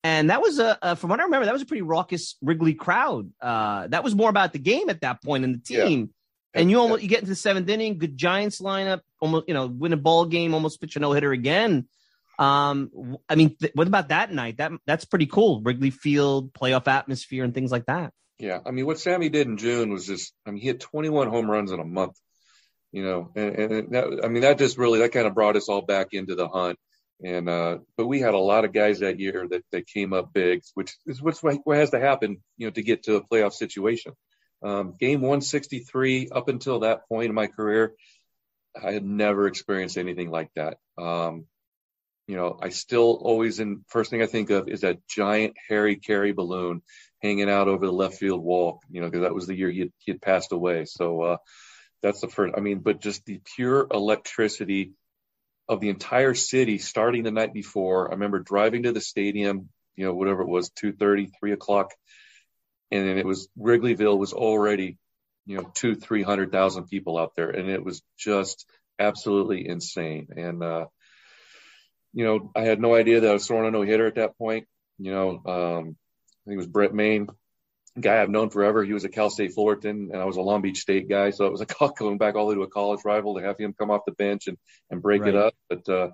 and that was a, a from what I remember, that was a pretty raucous Wrigley crowd. Uh, that was more about the game at that point and the Yeah. team. And you almost you get into the seventh inning, good Giants lineup, almost you know win a ball game, almost pitch a no hitter again. Um, I mean, th- what about that night? That that's pretty cool. Wrigley Field, playoff atmosphere, and things like that. Yeah, I mean, what Sammy did in June was just, I mean, he hit 21 home runs in a month, you know, and, and that, I mean, that just really, that kind of brought us all back into the hunt. And, uh, but we had a lot of guys that year that, that came up big, which is what's what has to happen, you know, to get to a playoff situation. Um, game 163, up until that point in my career, I had never experienced anything like that. Um, you know, I still always in first thing I think of is that giant Harry Caray balloon hanging out over the left field wall, you know, because that was the year he had, he had passed away. So uh, that's the first. I mean, but just the pure electricity of the entire city starting the night before. I remember driving to the stadium, you know, whatever it was, two thirty, three o'clock, and then it was Wrigleyville was already, you know, two, three hundred thousand people out there, and it was just absolutely insane. And uh, you know, I had no idea that I was throwing a no hitter at that point. You know, um, I think it was Brent Mayne, guy I've known forever. He was a Cal State Fullerton, and I was a Long Beach State guy, so it was a going back all the way to a college rival to have him come off the bench and and break right. it up. But uh,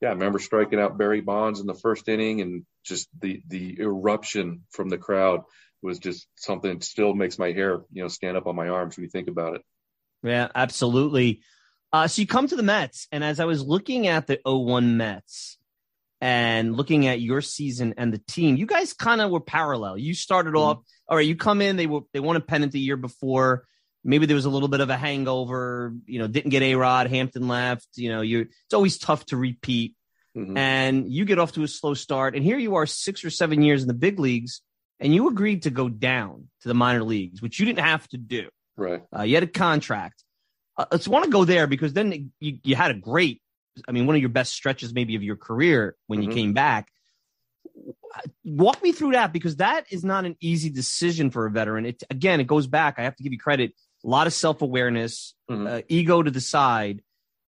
yeah, I remember striking out Barry Bonds in the first inning, and just the the eruption from the crowd was just something that still makes my hair you know stand up on my arms when you think about it. Yeah, absolutely. Uh, so you come to the Mets, and as I was looking at the 01 Mets and looking at your season and the team, you guys kind of were parallel. You started mm-hmm. off, all right, you come in, they were they won a pennant the year before. Maybe there was a little bit of a hangover, you know, didn't get A Rod, Hampton left, you know, you it's always tough to repeat. Mm-hmm. And you get off to a slow start. And here you are six or seven years in the big leagues, and you agreed to go down to the minor leagues, which you didn't have to do. Right. Uh, you had a contract uh, let's want to go there because then you, you had a great, I mean, one of your best stretches maybe of your career when mm-hmm. you came back. Walk me through that because that is not an easy decision for a veteran. It again, it goes back. I have to give you credit. A lot of self awareness, mm-hmm. uh, ego to the side,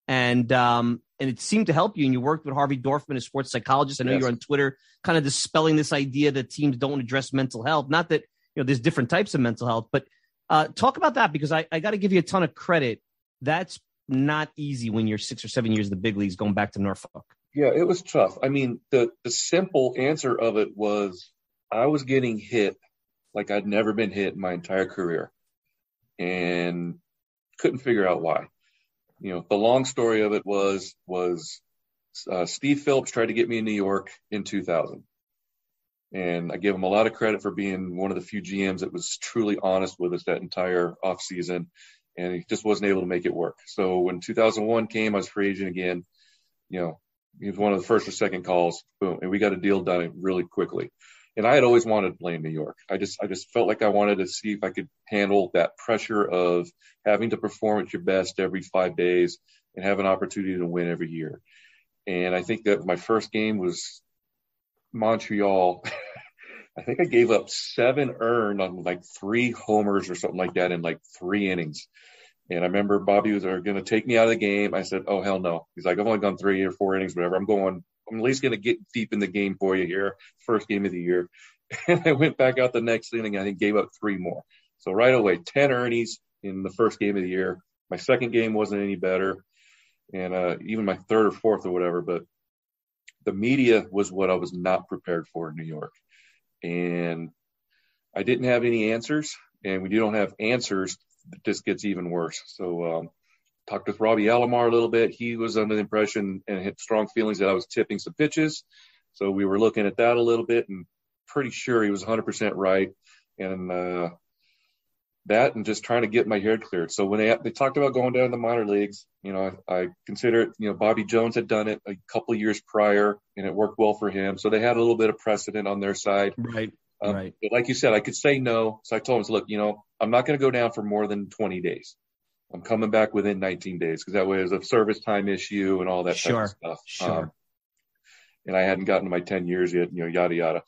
and um, and it seemed to help you. And you worked with Harvey Dorfman, a sports psychologist. I know yes. you're on Twitter, kind of dispelling this idea that teams don't address mental health. Not that you know there's different types of mental health, but uh, talk about that because I, I got to give you a ton of credit that's not easy when you're six or seven years in the big leagues going back to Norfolk. Yeah, it was tough. I mean, the the simple answer of it was I was getting hit like I'd never been hit in my entire career, and couldn't figure out why. You know, the long story of it was was uh, Steve Phillips tried to get me in New York in 2000, and I give him a lot of credit for being one of the few GMs that was truly honest with us that entire off season and he just wasn't able to make it work. So when 2001 came, I was free agent again. You know, he was one of the first or second calls. Boom, and we got a deal done really quickly. And I had always wanted to play in New York. I just, I just felt like I wanted to see if I could handle that pressure of having to perform at your best every five days and have an opportunity to win every year. And I think that my first game was Montreal. I think I gave up seven earned on like three homers or something like that in like three innings. And I remember Bobby was going to take me out of the game. I said, "Oh hell no!" He's like, "I've only gone three or four innings, whatever. I'm going. I'm at least going to get deep in the game for you here, first game of the year." And I went back out the next inning. I think gave up three more. So right away, ten earnings in the first game of the year. My second game wasn't any better, and uh, even my third or fourth or whatever. But the media was what I was not prepared for in New York and I didn't have any answers. And when you don't have answers, it just gets even worse. So, um, talked with Robbie Alomar a little bit. He was under the impression and had strong feelings that I was tipping some pitches. So we were looking at that a little bit and pretty sure he was 100% right. And, uh, that and just trying to get my hair cleared. So when they, they talked about going down to the minor leagues, you know, I, I consider it, you know, Bobby Jones had done it a couple years prior and it worked well for him. So they had a little bit of precedent on their side. Right. Um, right. But like you said, I could say no. So I told him, look, you know, I'm not going to go down for more than 20 days. I'm coming back within 19 days because that way is a service time issue and all that sure. type of stuff. Sure. Um, and I hadn't gotten to my 10 years yet, you know, yada, yada.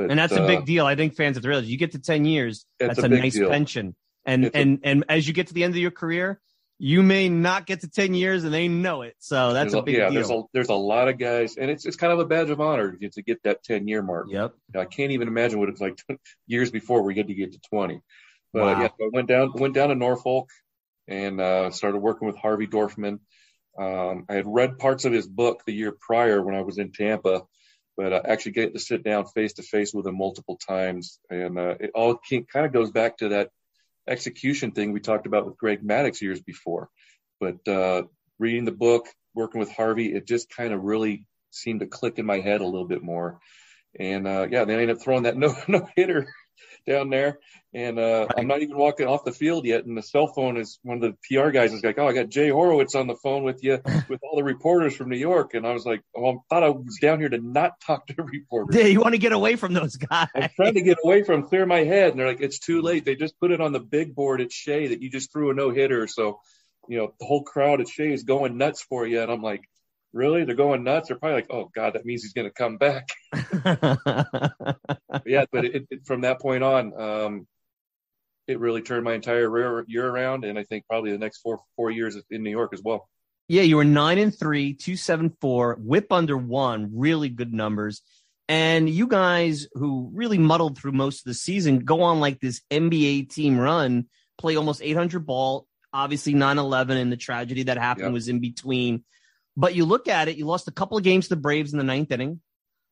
But, and that's uh, a big deal. I think fans have to realize you get to 10 years. That's a, a nice deal. pension. And it's and a, and as you get to the end of your career, you may not get to 10 years and they know it. So that's a big yeah, deal. There's a, there's a lot of guys, and it's, it's kind of a badge of honor to get that 10 year mark. Yep. I can't even imagine what it's like years before we get to get to 20. But wow. yeah, so I went down, went down to Norfolk and uh, started working with Harvey Dorfman. Um, I had read parts of his book the year prior when I was in Tampa, but I actually get to sit down face to face with him multiple times. And uh, it all kind of goes back to that execution thing we talked about with Greg Maddux years before. But uh, reading the book, working with Harvey, it just kind of really seemed to click in my head a little bit more. And uh, yeah, they ended up throwing that no no hitter down there, and uh, I'm not even walking off the field yet, and the cell phone is one of the PR guys is like, "Oh, I got Jay Horwitz on the phone with you with all the reporters from New York," and I was like, "Oh, I thought I was down here to not talk to reporters." Yeah, you want to get away from those guys. I'm trying to get away from clear my head, and they're like, "It's too late. They just put it on the big board at Shea that you just threw a no hitter, so." You know, the whole crowd at Shea is going nuts for you. And I'm like, really? They're going nuts. They're probably like, oh God, that means he's going to come back. but yeah, but it, it, from that point on, um, it really turned my entire year around, and I think probably the next four four years in New York as well. Yeah, you were nine and three, two seven four, whip under one, really good numbers. And you guys who really muddled through most of the season go on like this NBA team run, play almost 800 ball. Obviously, 9 11 and the tragedy that happened yep. was in between. But you look at it, you lost a couple of games to the Braves in the ninth inning,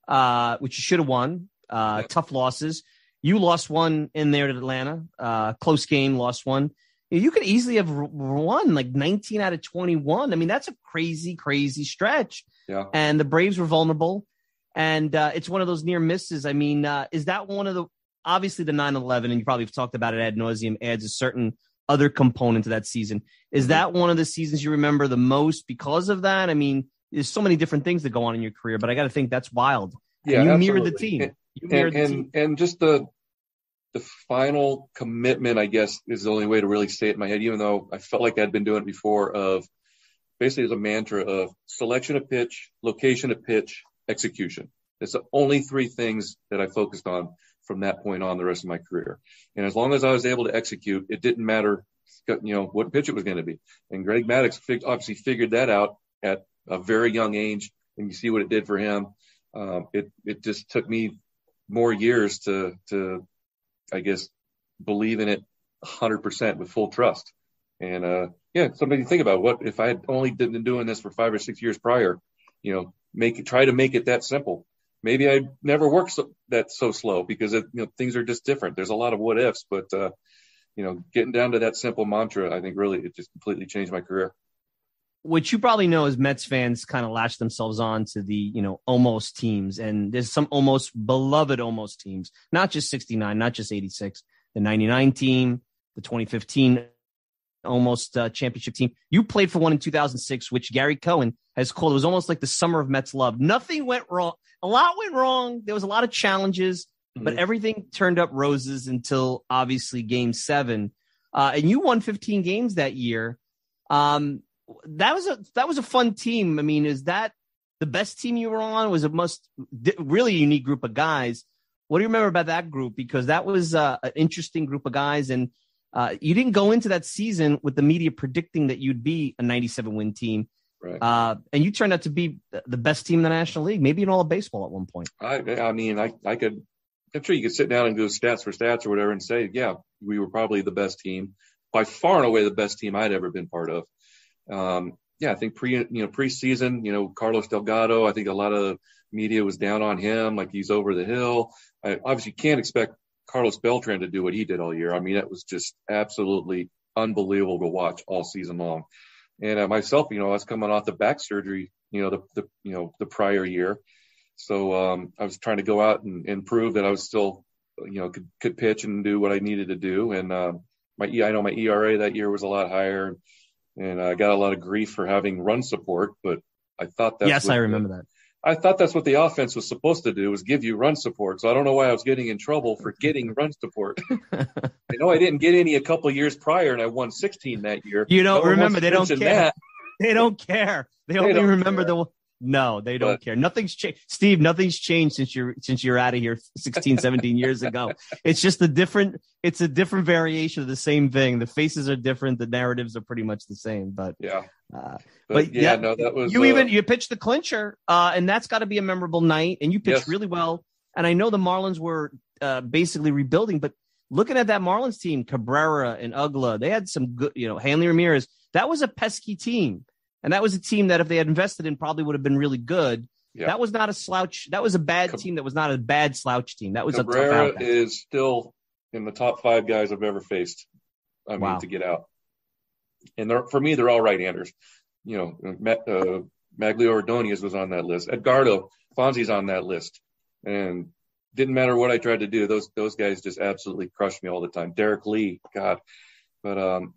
uh, which you should have won. Uh, tough losses. You lost one in there at Atlanta, uh, close game, lost one. You could easily have won like 19 out of 21. I mean, that's a crazy, crazy stretch. Yeah. And the Braves were vulnerable. And uh, it's one of those near misses. I mean, uh, is that one of the obviously the 9 11, and you probably have talked about it ad nauseum, adds a certain other component to that season. Is mm-hmm. that one of the seasons you remember the most because of that? I mean, there's so many different things that go on in your career, but I got to think that's wild. Yeah, and you mirrored the team. And, and, and, and, just the the final commitment, I guess, is the only way to really say it in my head. Even though I felt like I'd been doing it before, of basically as a mantra of selection of pitch, location of pitch, execution. It's the only three things that I focused on from that point on the rest of my career. And as long as I was able to execute, it didn't matter, you know, what pitch it was going to be. And Greg Maddux obviously figured that out at a very young age, and you see what it did for him. Um, it it just took me more years to to, I guess, believe in it 100% with full trust. And uh, yeah, something to think about. What if I had only been doing this for five or six years prior? You know, make try to make it that simple maybe I never work so, that so slow because it, you know things are just different. There's a lot of what ifs, but uh, you know, getting down to that simple mantra, I think really it just completely changed my career. What you probably know is Mets fans kind of latch themselves on to the you know almost teams, and there's some almost beloved almost teams, not just 69, not just 86, the 99 team, the 2015 almost uh, championship team. You played for one in 2006, which Gary Cohen has called. It was almost like the summer of Mets love. Nothing went wrong. A lot went wrong. There was a lot of challenges, mm-hmm. but everything turned up roses until obviously Game Seven. Uh, and you won 15 games that year. Um, that was a that was a fun team. I mean, is that the best team you were on? Was a most really unique group of guys. What do you remember about that group? Because that was uh, an interesting group of guys, and uh, you didn't go into that season with the media predicting that you'd be a 97 win team. Right. Uh, and you turned out to be the best team in the National League, maybe in all of baseball at one point. I, I mean, I, I could, I'm sure you could sit down and do stats for stats or whatever and say, yeah, we were probably the best team, by far and away the best team I'd ever been part of. Um, yeah, I think pre, you know, preseason, you know, Carlos Delgado, I think a lot of media was down on him, like he's over the hill. I obviously can't expect Carlos Beltran to do what he did all year. I mean, it was just absolutely unbelievable to watch all season long. And uh, myself, you know, I was coming off the back surgery, you know, the, the you know the prior year, so um, I was trying to go out and, and prove that I was still, you know, could could pitch and do what I needed to do. And um, my I know my ERA that year was a lot higher, and I got a lot of grief for having run support, but I thought that yes, I remember that. I thought that's what the offense was supposed to do was give you run support. So I don't know why I was getting in trouble for getting run support. I know I didn't get any a couple years prior and I won 16 that year. You don't no remember. They don't care. That. They don't care. They, they only remember care. the no, they don't but, care. Nothing's changed. Steve, nothing's changed since you're since you're out of here 16, 17 years ago. It's just a different it's a different variation of the same thing. The faces are different, the narratives are pretty much the same, but yeah. Uh, but, but, yeah, no, that was you uh, even you pitched the clincher, uh, and that's got to be a memorable night. And you pitched yes. really well. And I know the Marlins were uh, basically rebuilding, but looking at that Marlins team, Cabrera and Uggla, they had some good, you know, Hanley Ramirez. That was a pesky team. And that was a team that if they had invested in probably would have been really good. Yeah. That was not a slouch. That was a bad team. That was not a bad slouch team. That was Cabrera a tough is still in the top five guys I've ever faced. I mean, wow. to get out. And for me, they're all right-handers. You know, uh, Magglio Ordonez was on that list. Edgardo Alfonzo's on that list. And didn't matter what I tried to do. Those those guys just absolutely crushed me all the time. Derrek Lee, God, but um,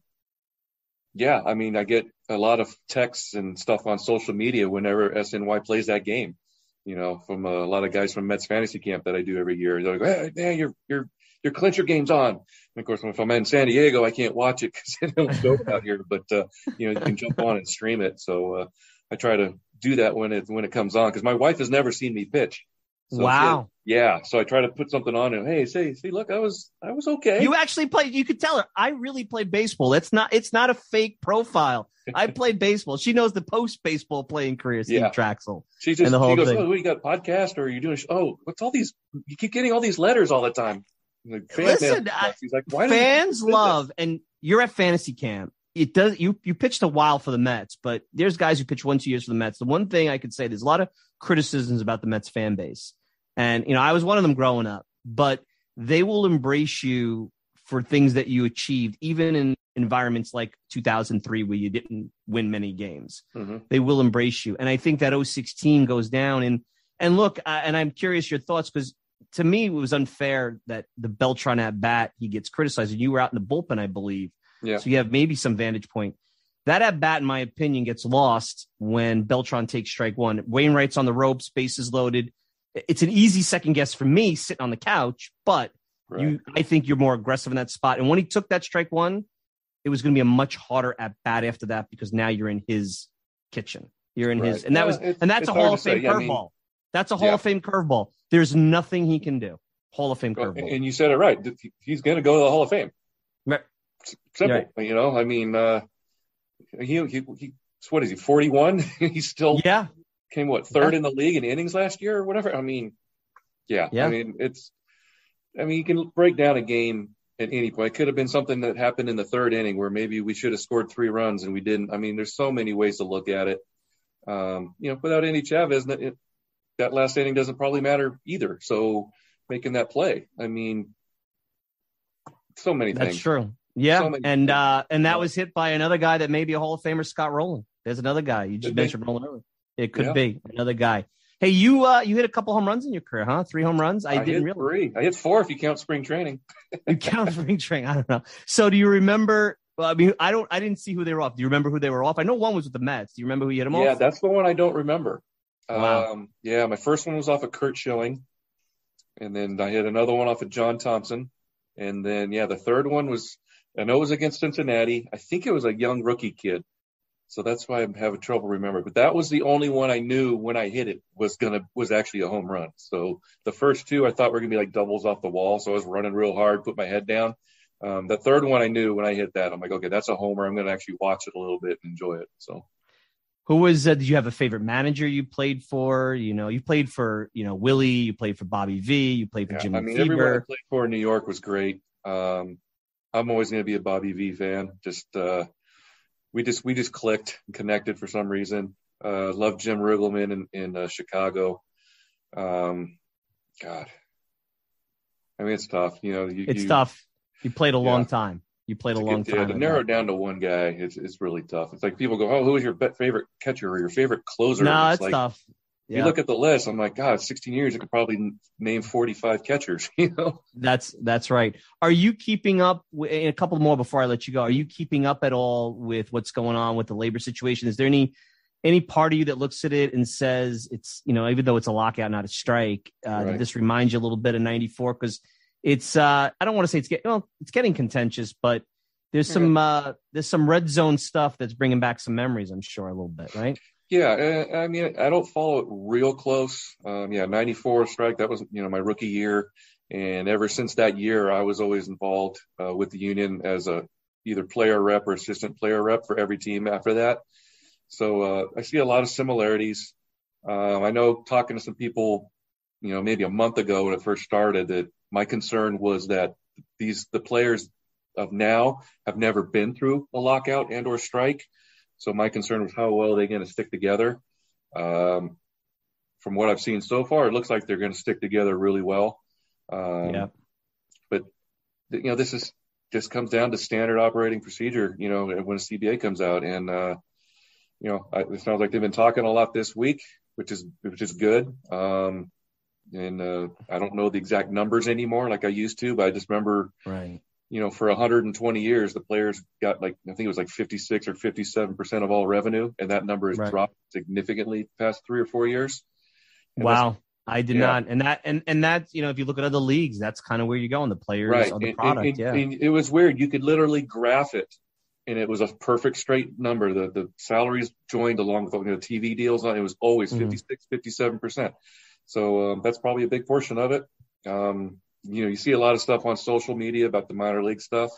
yeah, I mean, I get a lot of texts and stuff on social media whenever SNY plays that game. You know, from a lot of guys from Mets fantasy camp that I do every year. They're like, "Hey, man, your your your clincher game's on." And of course, if I'm in San Diego, I can't watch it because it don't go out here. But uh, you know, you can jump on and stream it. So uh, I try to do that when it when it comes on because my wife has never seen me pitch. So wow. Yeah. So I try to put something on and hey, say, see, look, I was I was okay. You actually played. You could tell her I really played baseball. It's not it's not a fake profile. I played baseball. She knows the post baseball playing career, Steve yeah. Trachsel. She just and the whole she goes, thing. oh, you got podcast or are you doing? Oh, what's all these? You keep getting all these letters all the time. Like, Listen, I, like, fans love, this? and you're at fantasy camp it does you you pitched a while for the Mets, but there's guys who pitch one two years for the Mets. The one thing I could say there's a lot of criticisms about the Mets fan base, and you know I was one of them growing up, but they will embrace you for things that you achieved, even in environments like 2003 where you didn't win many games. Mm-hmm. They will embrace you, and I think that 016 goes down. And and look, uh, and I'm curious your thoughts because to me it was unfair that the Beltran at bat he gets criticized, and you were out in the bullpen, I believe yeah. So you have maybe some vantage point. That at bat, in my opinion, gets lost when Beltran takes strike one. Wainwright's on the ropes, bases loaded. It's an easy second guess for me sitting on the couch, but right. you, I think you're more aggressive in that spot. And when he took that strike one, it was going to be a much harder at bat after that because now you're in his kitchen. You're in right. his, and that was, and that's a Hall of Fame curveball. That's a Hall yeah. of Fame curveball. There's nothing he can do. Hall of Fame curveball. And you said it right. He's going to go to the Hall of Fame. Right. Simple. Right. You know, I mean, uh, he, he, he, what is he, 41? He's still, yeah, came what, third yeah. in the league in innings last year or whatever. I mean, yeah, yeah. I mean, it's, I mean, you can break down a game at any point. It could have been something that happened in the third inning where maybe we should have scored three runs and we didn't. I mean, there's so many ways to look at it. Um, you know, without Endy Chavez, it, that last inning doesn't probably matter either. So making that play, I mean, so many That's things. That's true. Yeah, so and uh, and that was hit by another guy that may be a Hall of Famer, Scott Rolen. There's another guy you just could mentioned Rolen earlier. It could yeah. be another guy. Hey, you uh, you hit a couple home runs in your career, huh? Three home runs. I, I didn't hit three. I hit four if you count spring training. you count spring training. I don't know. So do you remember? Well, I mean, I don't. I didn't see who they were off. Do you remember who they were off? I know one was with the Mets. Do you remember who you hit them yeah, off? Yeah, that's the one I don't remember. Wow. Um, yeah, my first one was off of Curt Schilling, and then I hit another one off of John Thomson, and then yeah, the third one was I know it was against Cincinnati. I think it was a young rookie kid. So that's why I'm having trouble remembering. But that was the only one I knew when I hit it was gonna was actually a home run. So the first two I thought were gonna be like doubles off the wall. So I was running real hard, put my head down. Um, the third one I knew when I hit that, I'm like, okay, that's a homer. I'm gonna actually watch it a little bit and enjoy it. So who was uh, did you have a favorite manager you played for you know you played for you know willie you played for bobby v you played for yeah, jimmy i mean everyone i played for in new york was great um, I'm always going to be a Bobby V fan. Just uh, we just we just clicked and connected for some reason. Uh, love Jim Riggleman in, in uh, Chicago. Um, God, I mean it's tough. You know, you, it's you, tough. You played a yeah. long time. You played a long time. to narrow down to one guy, it's it's really tough. It's like people go, "Oh, who is your favorite catcher or your favorite closer?" No, it's, it's like, tough. Yeah. You look at the list. I'm like, God, 16 years. I could probably name 45 catchers. You know. That's that's right. Are you keeping up? a couple more before I let you go. Are you keeping up at all with what's going on with the labor situation? Is there any any part of you that looks at it and says it's you know even though it's a lockout, not a strike, uh, right. this reminds you a little bit of '94 because it's uh, I don't want to say it's getting well, it's getting contentious, but there's some uh, there's some red zone stuff that's bringing back some memories. I'm sure a little bit, right? Yeah, I mean, I don't follow it real close. Um, yeah, 94 strike, that was, you know, my rookie year. And ever since that year, I was always involved uh, with the union as a either player rep or assistant player rep for every team after that. So uh, I see a lot of similarities. Um, I know talking to some people, you know, maybe a month ago when it first started, that my concern was that these the players of now have never been through a lockout and or strike. So my concern was how well are they going to stick together. Um, from what I've seen so far, it looks like they're going to stick together really well. Um, yeah. But you know, this is just comes down to standard operating procedure. You know, when a CBA comes out, and uh, you know, it sounds like they've been talking a lot this week, which is which is good. Um, and uh, I don't know the exact numbers anymore like I used to, but I just remember, right. you know, for 120 years, the players got like I think it was like 56 or 57 percent of all revenue, and that number has Right. dropped significantly the past three or four years. And Wow. I did Yeah. not, and that, and and that's you know, if you look at other leagues, that's kind of where you're going. The players right are the and- product. and- yeah, and it was weird you could literally graph it and it was a perfect straight number the the salaries joined along with you know, tv deals on it was always Mhm. 56 57 percent so um, that's probably a big portion of it um, you know you see a lot of stuff on social media about the minor league stuff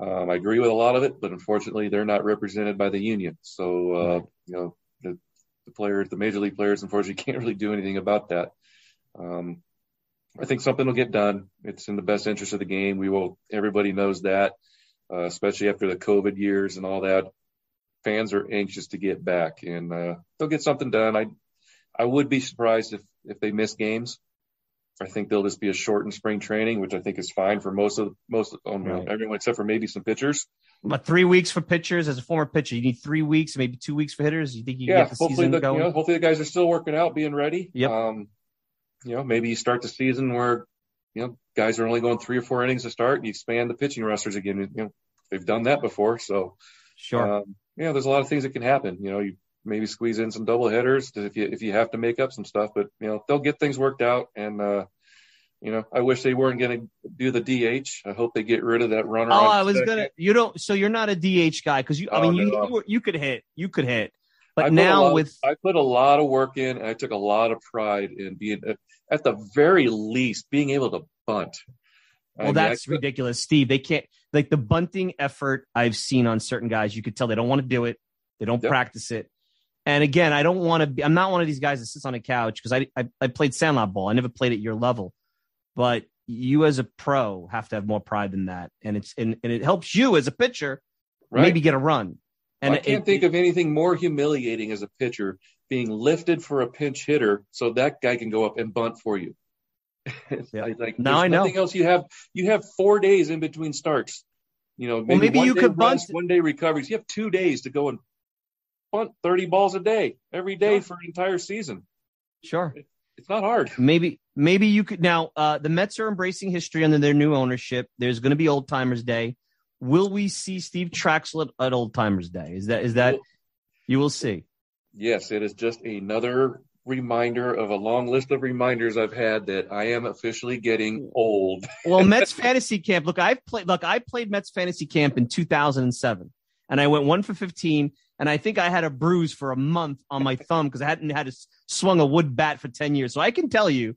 um, i agree with a lot of it but unfortunately they're not represented by the union so uh, you know the, the players the major league players unfortunately can't really do anything about that um, I think something will get done. It's in the best interest of the game. We will. Everybody knows that, uh, especially after the COVID years and all that. Fans are anxious to get back, and uh, they'll get something done. I, I would be surprised if if they miss games. I think they'll just be a shortened spring training, which I think is fine for most of most oh, Right. everyone except for maybe some pitchers. but three weeks for pitchers as a former pitcher, you need three weeks, maybe two weeks for hitters. You think you yeah, get the hopefully season the going? you know, hopefully the guys are still working out, being ready. Yep. Um, you know, maybe you start the season where you know guys are only going three or four innings to start, and you expand the pitching rosters again. You know, they've done that before, so sure. um, yeah, there's a lot of things that can happen. You know, you maybe squeeze in some double headers if you if you have to make up some stuff, but you know they'll get things worked out. And uh, you know, I wish they weren't going to do the DH. I hope they get rid of that runner. Oh, I was second. gonna. You don't. So you're not a DH guy because you. I Oh, mean, you, no. you you could hit. You could hit. But now lot- with I put a lot of work in, and I took a lot of pride in being, at the very least, being able to bunt. I well, mean, that's could- ridiculous, Steve. They can't like the bunting effort I've seen on certain guys. You could tell they don't want to do it. They don't Yep. practice it. And again, I don't want to be. I'm not one of these guys that sits on a couch because I, I I played sandlot ball. I never played at your level, but you as a pro have to have more pride than that, and it's and, and it helps you as a pitcher right? maybe get a run. And I can't it- think of anything more humiliating as a pitcher being lifted for a pinch hitter so that guy can go up and bunt for you. Yeah. like, Now I know. Nothing else you have. You have four days in between starts. You know, maybe, maybe one you could bunt- one day recoveries. You have two days to go and bunt 30 balls a day every day Sure. for an entire season. sure. It's not hard. Maybe maybe you could now. Uh, the Mets are embracing history under their new ownership. There's going to be Old Timers Day. Will we see Steve Trachsel at, at Old Timers Day? Is that is that you will see? Yes, it is just another reminder of a long list of reminders I've had that I am officially getting old. Well, Mets fantasy camp. Look, I've played. Look, I played Mets fantasy camp in 2007, and I went one for 15. And I think I had a bruise for a month on my thumb because I hadn't had a, swung a wood bat for 10 years. So I can tell you,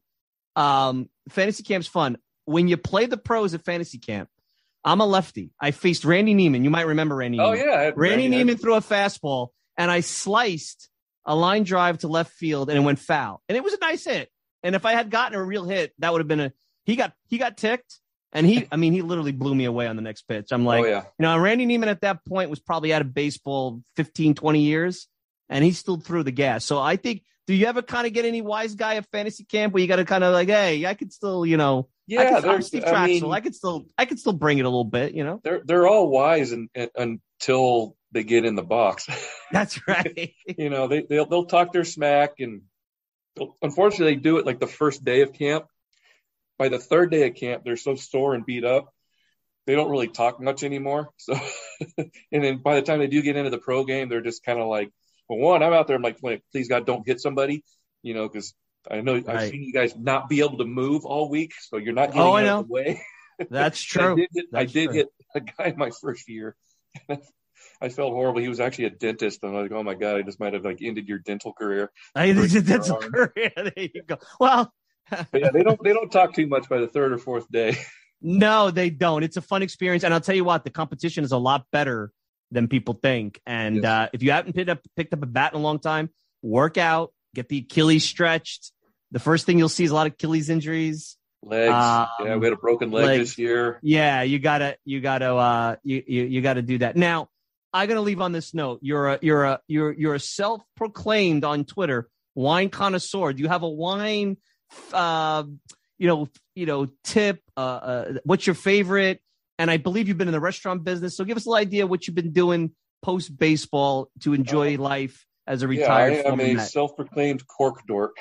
um, fantasy camp's fun. When you play the pros at fantasy camp, I'm a lefty. I faced Randy Niemann. You might remember Randy. Oh Niemann. yeah, Randy I Niemann threw a fastball, and I sliced a line drive to left field, and it went foul. And it was a nice hit. And if I had gotten a real hit, that would have been a. He got he got ticked, and he. I mean, he literally blew me away on the next pitch. I'm like, oh yeah. you know, Randy Niemann at that point was probably out of baseball 15, 20 years, and he still threw the gas. So I think. Do you ever kind of get any wise guy at fantasy camp where you got to kind of like, hey, I could still, you know, I Yeah, could, I'm Steve I Trachsel. mean- I could still, I could still bring it a little bit, you know. they're they're all wise and, and, until they get in the box. That's right. you know, they they'll they'll talk their smack and unfortunately they do it like the first day of camp. By the third day of camp, they're so sore and beat up, they don't really talk much anymore. So, and then by the time they do get into the pro game, they're just kind of like, well, one, I'm out there, I'm like, please God, don't hit somebody, you know, because I know I've seen you guys not be able to move all week, so you're not getting Oh, I out know. of the way. That's I true. did, hit, I did true. hit a guy my first year. I felt horrible. He was actually a dentist. and I'm like, oh my god, I just might have like ended your dental career. I, that's your arm. career. There you go. Well, But yeah, they don't they don't talk too much by the third or fourth day. no, they don't. It's a fun experience, and I'll tell you what, the competition is a lot better than people think. And Yes. uh, if you haven't picked up picked up a bat in a long time, work out, get the Achilles stretched. The first thing you'll see is a lot of Achilles injuries. Legs. Um, yeah, we had a broken leg legs. this year. Yeah, you gotta, you gotta, uh, you you, you gotta do that. Now, I'm gonna leave on this note. You're a, you're a, you're, you're a self-proclaimed on Twitter wine connoisseur. Do you have a wine, uh, you know, you know, tip? Uh, uh, what's your favorite? And I believe you've been in the restaurant business, so give us a little idea what you've been doing post baseball to enjoy life as a Uh, Yeah, retired I am a self-proclaimed cork dork.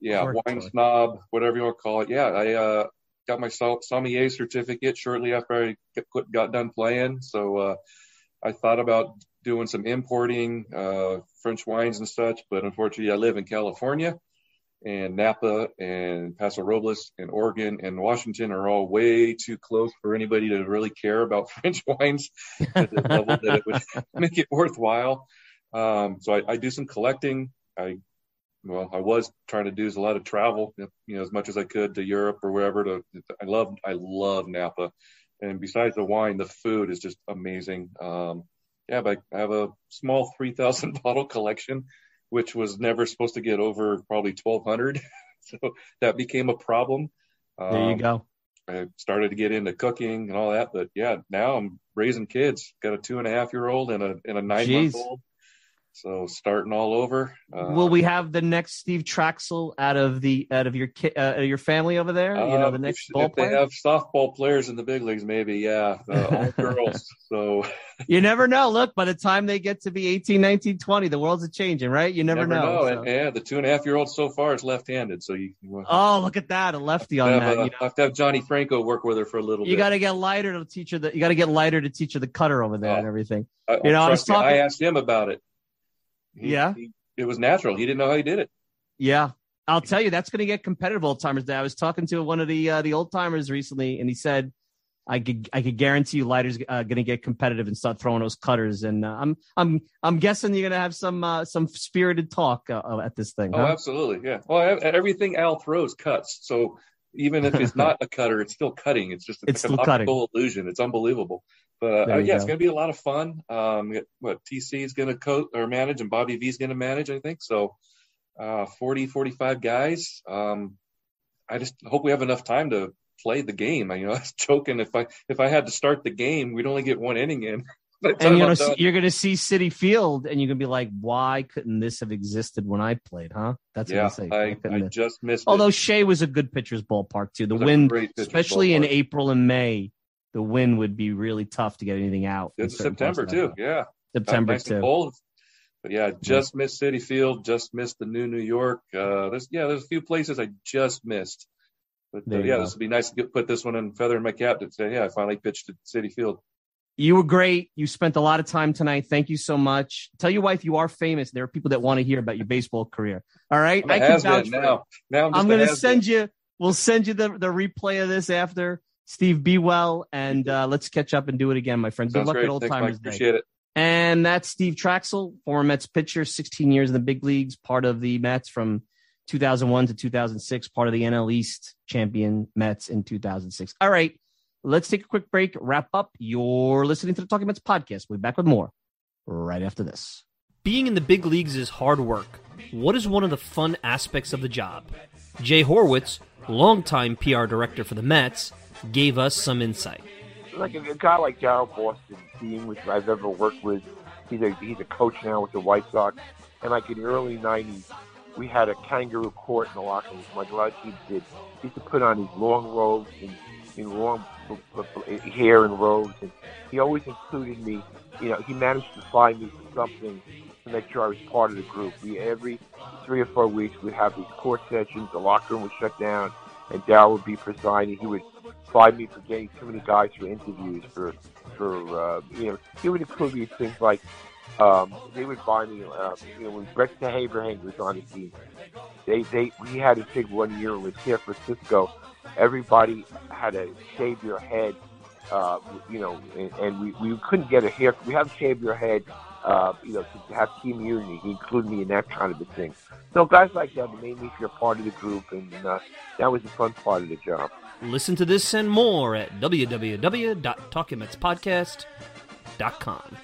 yeah, wine snob, whatever you want to call it. Yeah, I uh, got my sommelier certificate shortly after I got, got done playing. So uh, I thought about doing some importing, uh, French wines and such, but unfortunately, I live in California, and Napa and Paso Robles and Oregon and Washington are all way too close for anybody to really care about French wines at the level that it would make it worthwhile. Um, so I, I, do some collecting. I well, I was trying to do a lot of travel, you know, as much as I could to Europe or wherever. To I love I love Napa, and besides the wine, the food is just amazing. Um, yeah, but I have a small 3,000 bottle collection which was never supposed to get over probably 1200. so that became a problem. Um, there you um, go. I started to get into cooking and all that, but yeah, now I'm raising kids. Got a two and a half year old and a and a nine month old. So starting all over. Uh, Will we have the next Steve Trachsel out of the out of your ki- uh, your family over there? You know, the uh, next if, ball if player? They have softball players in the big leagues, maybe. Yeah, uh, all girls. So you never know. Look, by the time they get to be 18, 19, 20, the world's a changing, right? You never, never know. know. So. And, yeah, the two and a half year old so far is left handed. So you. you oh, look at that, a lefty on have, that. Uh, you know? I have to have Johnny Franco work with her for a little. You got to get Leiter to teach her the. You got to get Leiter to teach her the cutter over there oh, and everything. you know, I was talking. I asked him about it. He, yeah. He, it was natural. He didn't know how he did it. Yeah. I'll tell you, that's going to get competitive old timers. I was talking to one of the uh, the old timers recently, and he said, "I could I could guarantee you, Leiter's uh, going to get competitive and start throwing those cutters." And uh, I'm I'm I'm guessing you're going to have some uh, some spirited talk uh, uh, at this thing. Oh, huh? Oh, absolutely, yeah. Well, everything Al throws cuts, so even if it's not a cutter, it's still cutting. It's just it's like still an cutting. illusion. It's unbelievable. But uh, yeah, go. it's going to be a lot of fun. Um, what TC is going to coach or manage, and Bobby V is going to manage, I think. So, uh, 40, 45 guys. Um, I just hope we have enough time to play the game. I, you know, I was joking if I if I had to start the game, we'd only get one inning in. and you know, you're going to see Citi Field, and you're going to be like, "Why couldn't this have existed when I played?" Huh? That's yeah, what I say. I, I just missed. Although it. Shea was a good pitcher's ballpark too. The wind, especially in April and May, the wind would be really tough to get anything out. It's September too. Yeah. September nice too. Cold. But yeah, just yeah. missed Citi Field, just missed the new New York. Uh, there's yeah, there's a few places I just missed. But uh, yeah, go. this would be nice to get, put this one in feather in my cap to say, yeah, I finally pitched at Citi Field. You were great. You spent a lot of time tonight. Thank you so much. Tell your wife you are famous. There are people that want to hear about your baseball career. All right, I can vouch now. Now I'm, I'm going to send you. We'll send you the the replay of this after. Steve, be well, and uh, let's catch up and do it again, my friend. Good Sounds luck great. at Old Thanks, Timers Day. Appreciate it. And that's Steve Trachsel, former Mets pitcher, 16 years in the big leagues, part of the Mets from 2001 to 2006, part of the NL East champion Mets in 2006. All right, let's take a quick break, wrap up. You're listening to the Talking Mets podcast. We'll be back with more right after this. Being in the big leagues is hard work. What is one of the fun aspects of the job? Jay Horwitz, longtime PR director for the Mets, gave us some insight. Like a, a guy like Daryl Boston, being which I've ever worked with, he's a he's a coach now with the White Sox, and like in the early '90s, we had a kangaroo court in the locker room, like a lot of teams did. He used to put on these long robes and, and long uh, uh, hair and robes, and he always included me. You know, he managed to find me something to make sure I was part of the group. We every three or four weeks we'd have these court sessions. The locker room would shut down, and Daryl would be presiding. He would find me for getting too many guys for interviews for for uh, you know he would include things like um, they would buy me uh, you know when Bret Saberhagen was on the team they they we had a big one year in San Francisco everybody had to shave your head uh, you know and, and we, we couldn't get a hair we had to shave your head uh, you know to have team unity he included me in that kind of a thing so guys like that made me feel part of the group and uh, that was a fun part of the job. Listen to this and more at www.talkingmetspodcast.com.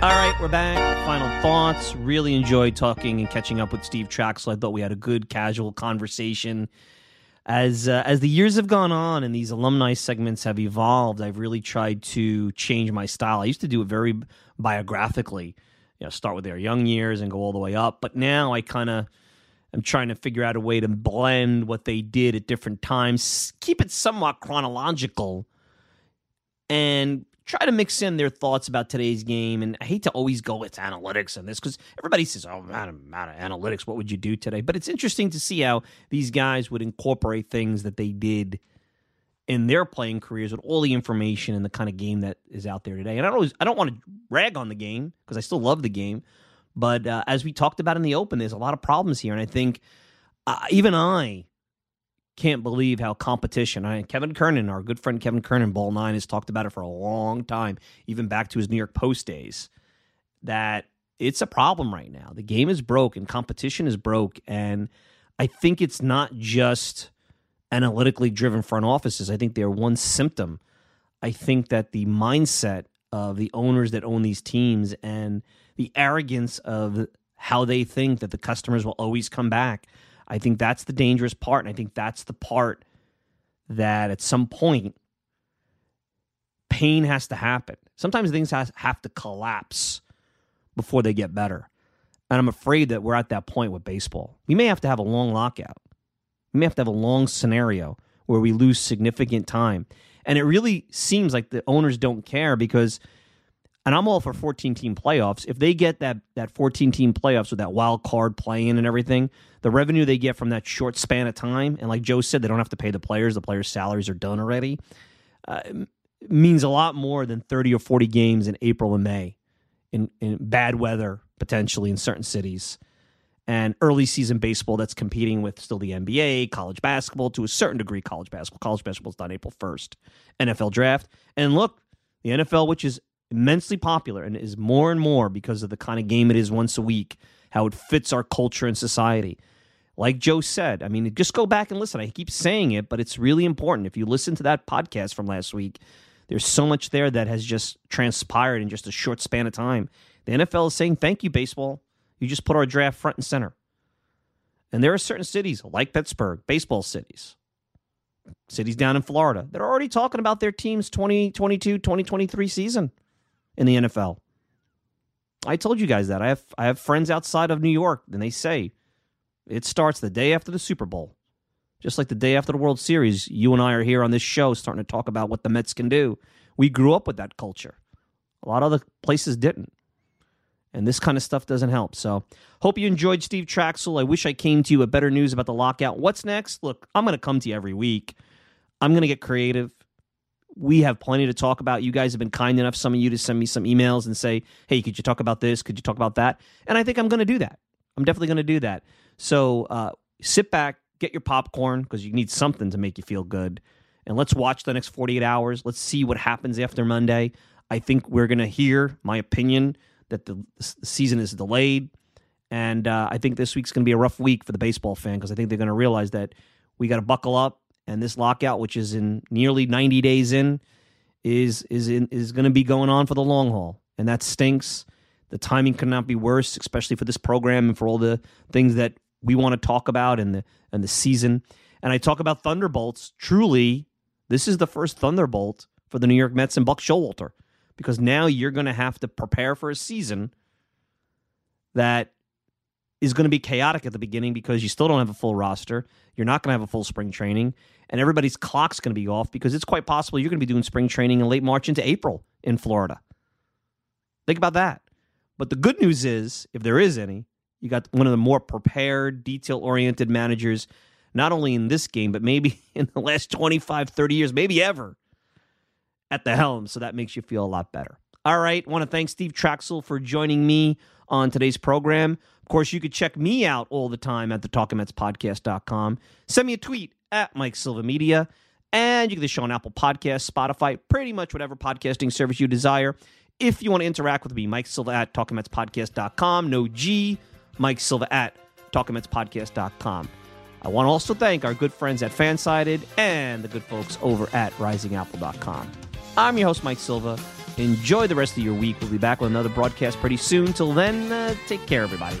All right, we're back. Final thoughts. Really enjoyed talking and catching up with Steve Trachsel. I thought we had a good casual conversation as uh, as the years have gone on and these alumni segments have evolved, I've really tried to change my style. I used to do it very biographically, you know, start with their young years and go all the way up. But now I kind of am trying to figure out a way to blend what they did at different times, keep it somewhat chronological, and try to mix in their thoughts about today's game. And I hate to always go with analytics on this because everybody says, "Oh, man, man, analytics. What would you do today?" But it's interesting to see how these guys would incorporate things that they did in their playing careers with all the information and the kind of game that is out there today. And I don't always, I don't want to rag on the game because I still love the game, but uh, as we talked about in the open, there's a lot of problems here, and I think uh, even I can't believe how competition. I, Kevin Kernan, our good friend Kevin Kernan, Ball Nine, has talked about it for a long time, even back to his New York Post days. That it's a problem right now. The game is broke, and competition is broke, and I think it's not just analytically driven front offices. I think they're one symptom. I think that the mindset of the owners that own these teams and the arrogance of how they think that the customers will always come back. I think that's the dangerous part. And I think that's the part that at some point pain has to happen. Sometimes things has, have to collapse before they get better. And I'm afraid that we're at that point with baseball. We may have to have a long lockout. We may have to have a long scenario where we lose significant time. And it really seems like the owners don't care because, and I'm all for 14 team playoffs. If they get that that 14 team playoffs with that wild card playing and everything, the revenue they get from that short span of time, and like Joe said, they don't have to pay the players. The players' salaries are done already. Uh, means a lot more than 30 or 40 games in April and May in, in bad weather potentially in certain cities and early season baseball that's competing with still the NBA, college basketball to a certain degree, college basketball. College basketball is done April 1st, NFL draft. And look, the NFL, which is immensely popular and is more and more because of the kind of game it is once a week, how it fits our culture and society. Like Joe said, I mean, just go back and listen. I keep saying it, but it's really important. If you listen to that podcast from last week, there's so much there that has just transpired in just a short span of time. The NFL is saying, thank you, baseball. You just put our draft front and center. And there are certain cities like Pittsburgh, baseball cities, cities down in Florida that are already talking about their team's 2022 2023 season in the NFL. I told you guys that. I have I have friends outside of New York and they say it starts the day after the Super Bowl. Just like the day after the World Series, you and I are here on this show starting to talk about what the Mets can do. We grew up with that culture. A lot of other places didn't. And this kind of stuff doesn't help. So, hope you enjoyed Steve Trachsel. I wish I came to you with better news about the lockout. What's next? Look, I'm going to come to you every week. I'm going to get creative. We have plenty to talk about. You guys have been kind enough, some of you, to send me some emails and say, hey, could you talk about this? Could you talk about that? And I think I'm going to do that. I'm definitely going to do that. So, uh, sit back, get your popcorn because you need something to make you feel good. And let's watch the next 48 hours. Let's see what happens after Monday. I think we're going to hear my opinion that the, the season is delayed. And uh, I think this week's going to be a rough week for the baseball fan because I think they're going to realize that we got to buckle up, and this lockout, which is in nearly 90 days in, is is in, is going to be going on for the long haul, and that stinks. The timing could not be worse, especially for this program and for all the things that we want to talk about and the and the season. And I talk about thunderbolts. Truly, this is the first thunderbolt for the New York Mets and Buck Showalter because now you're going to have to prepare for a season that is going to be chaotic at the beginning because you still don't have a full roster. You're not going to have a full spring training, and everybody's clock's going to be off because it's quite possible you're going to be doing spring training in late March into April in Florida. Think about that. But the good news is, if there is any, you got one of the more prepared, detail oriented managers, not only in this game, but maybe in the last 25, 30 years, maybe ever, at the helm. So that makes you feel a lot better. All right. Want to thank Steve Trachsel for joining me on today's program. Of course, you could check me out all the time at the talkingmetspodcast.com. Send me a tweet at Mike Silva Media. And you can get the show on Apple Podcasts, Spotify, pretty much whatever podcasting service you desire. If you want to interact with me, Mike Silva at talkingmetspodcast.com. No G, Mike Silva at talkingmetspodcast.com. I want to also thank our good friends at Fansided and the good folks over at risingapple.com. I'm your host, Mike Silva. Enjoy the rest of your week. We'll be back with another broadcast pretty soon. Till then, uh, take care, everybody.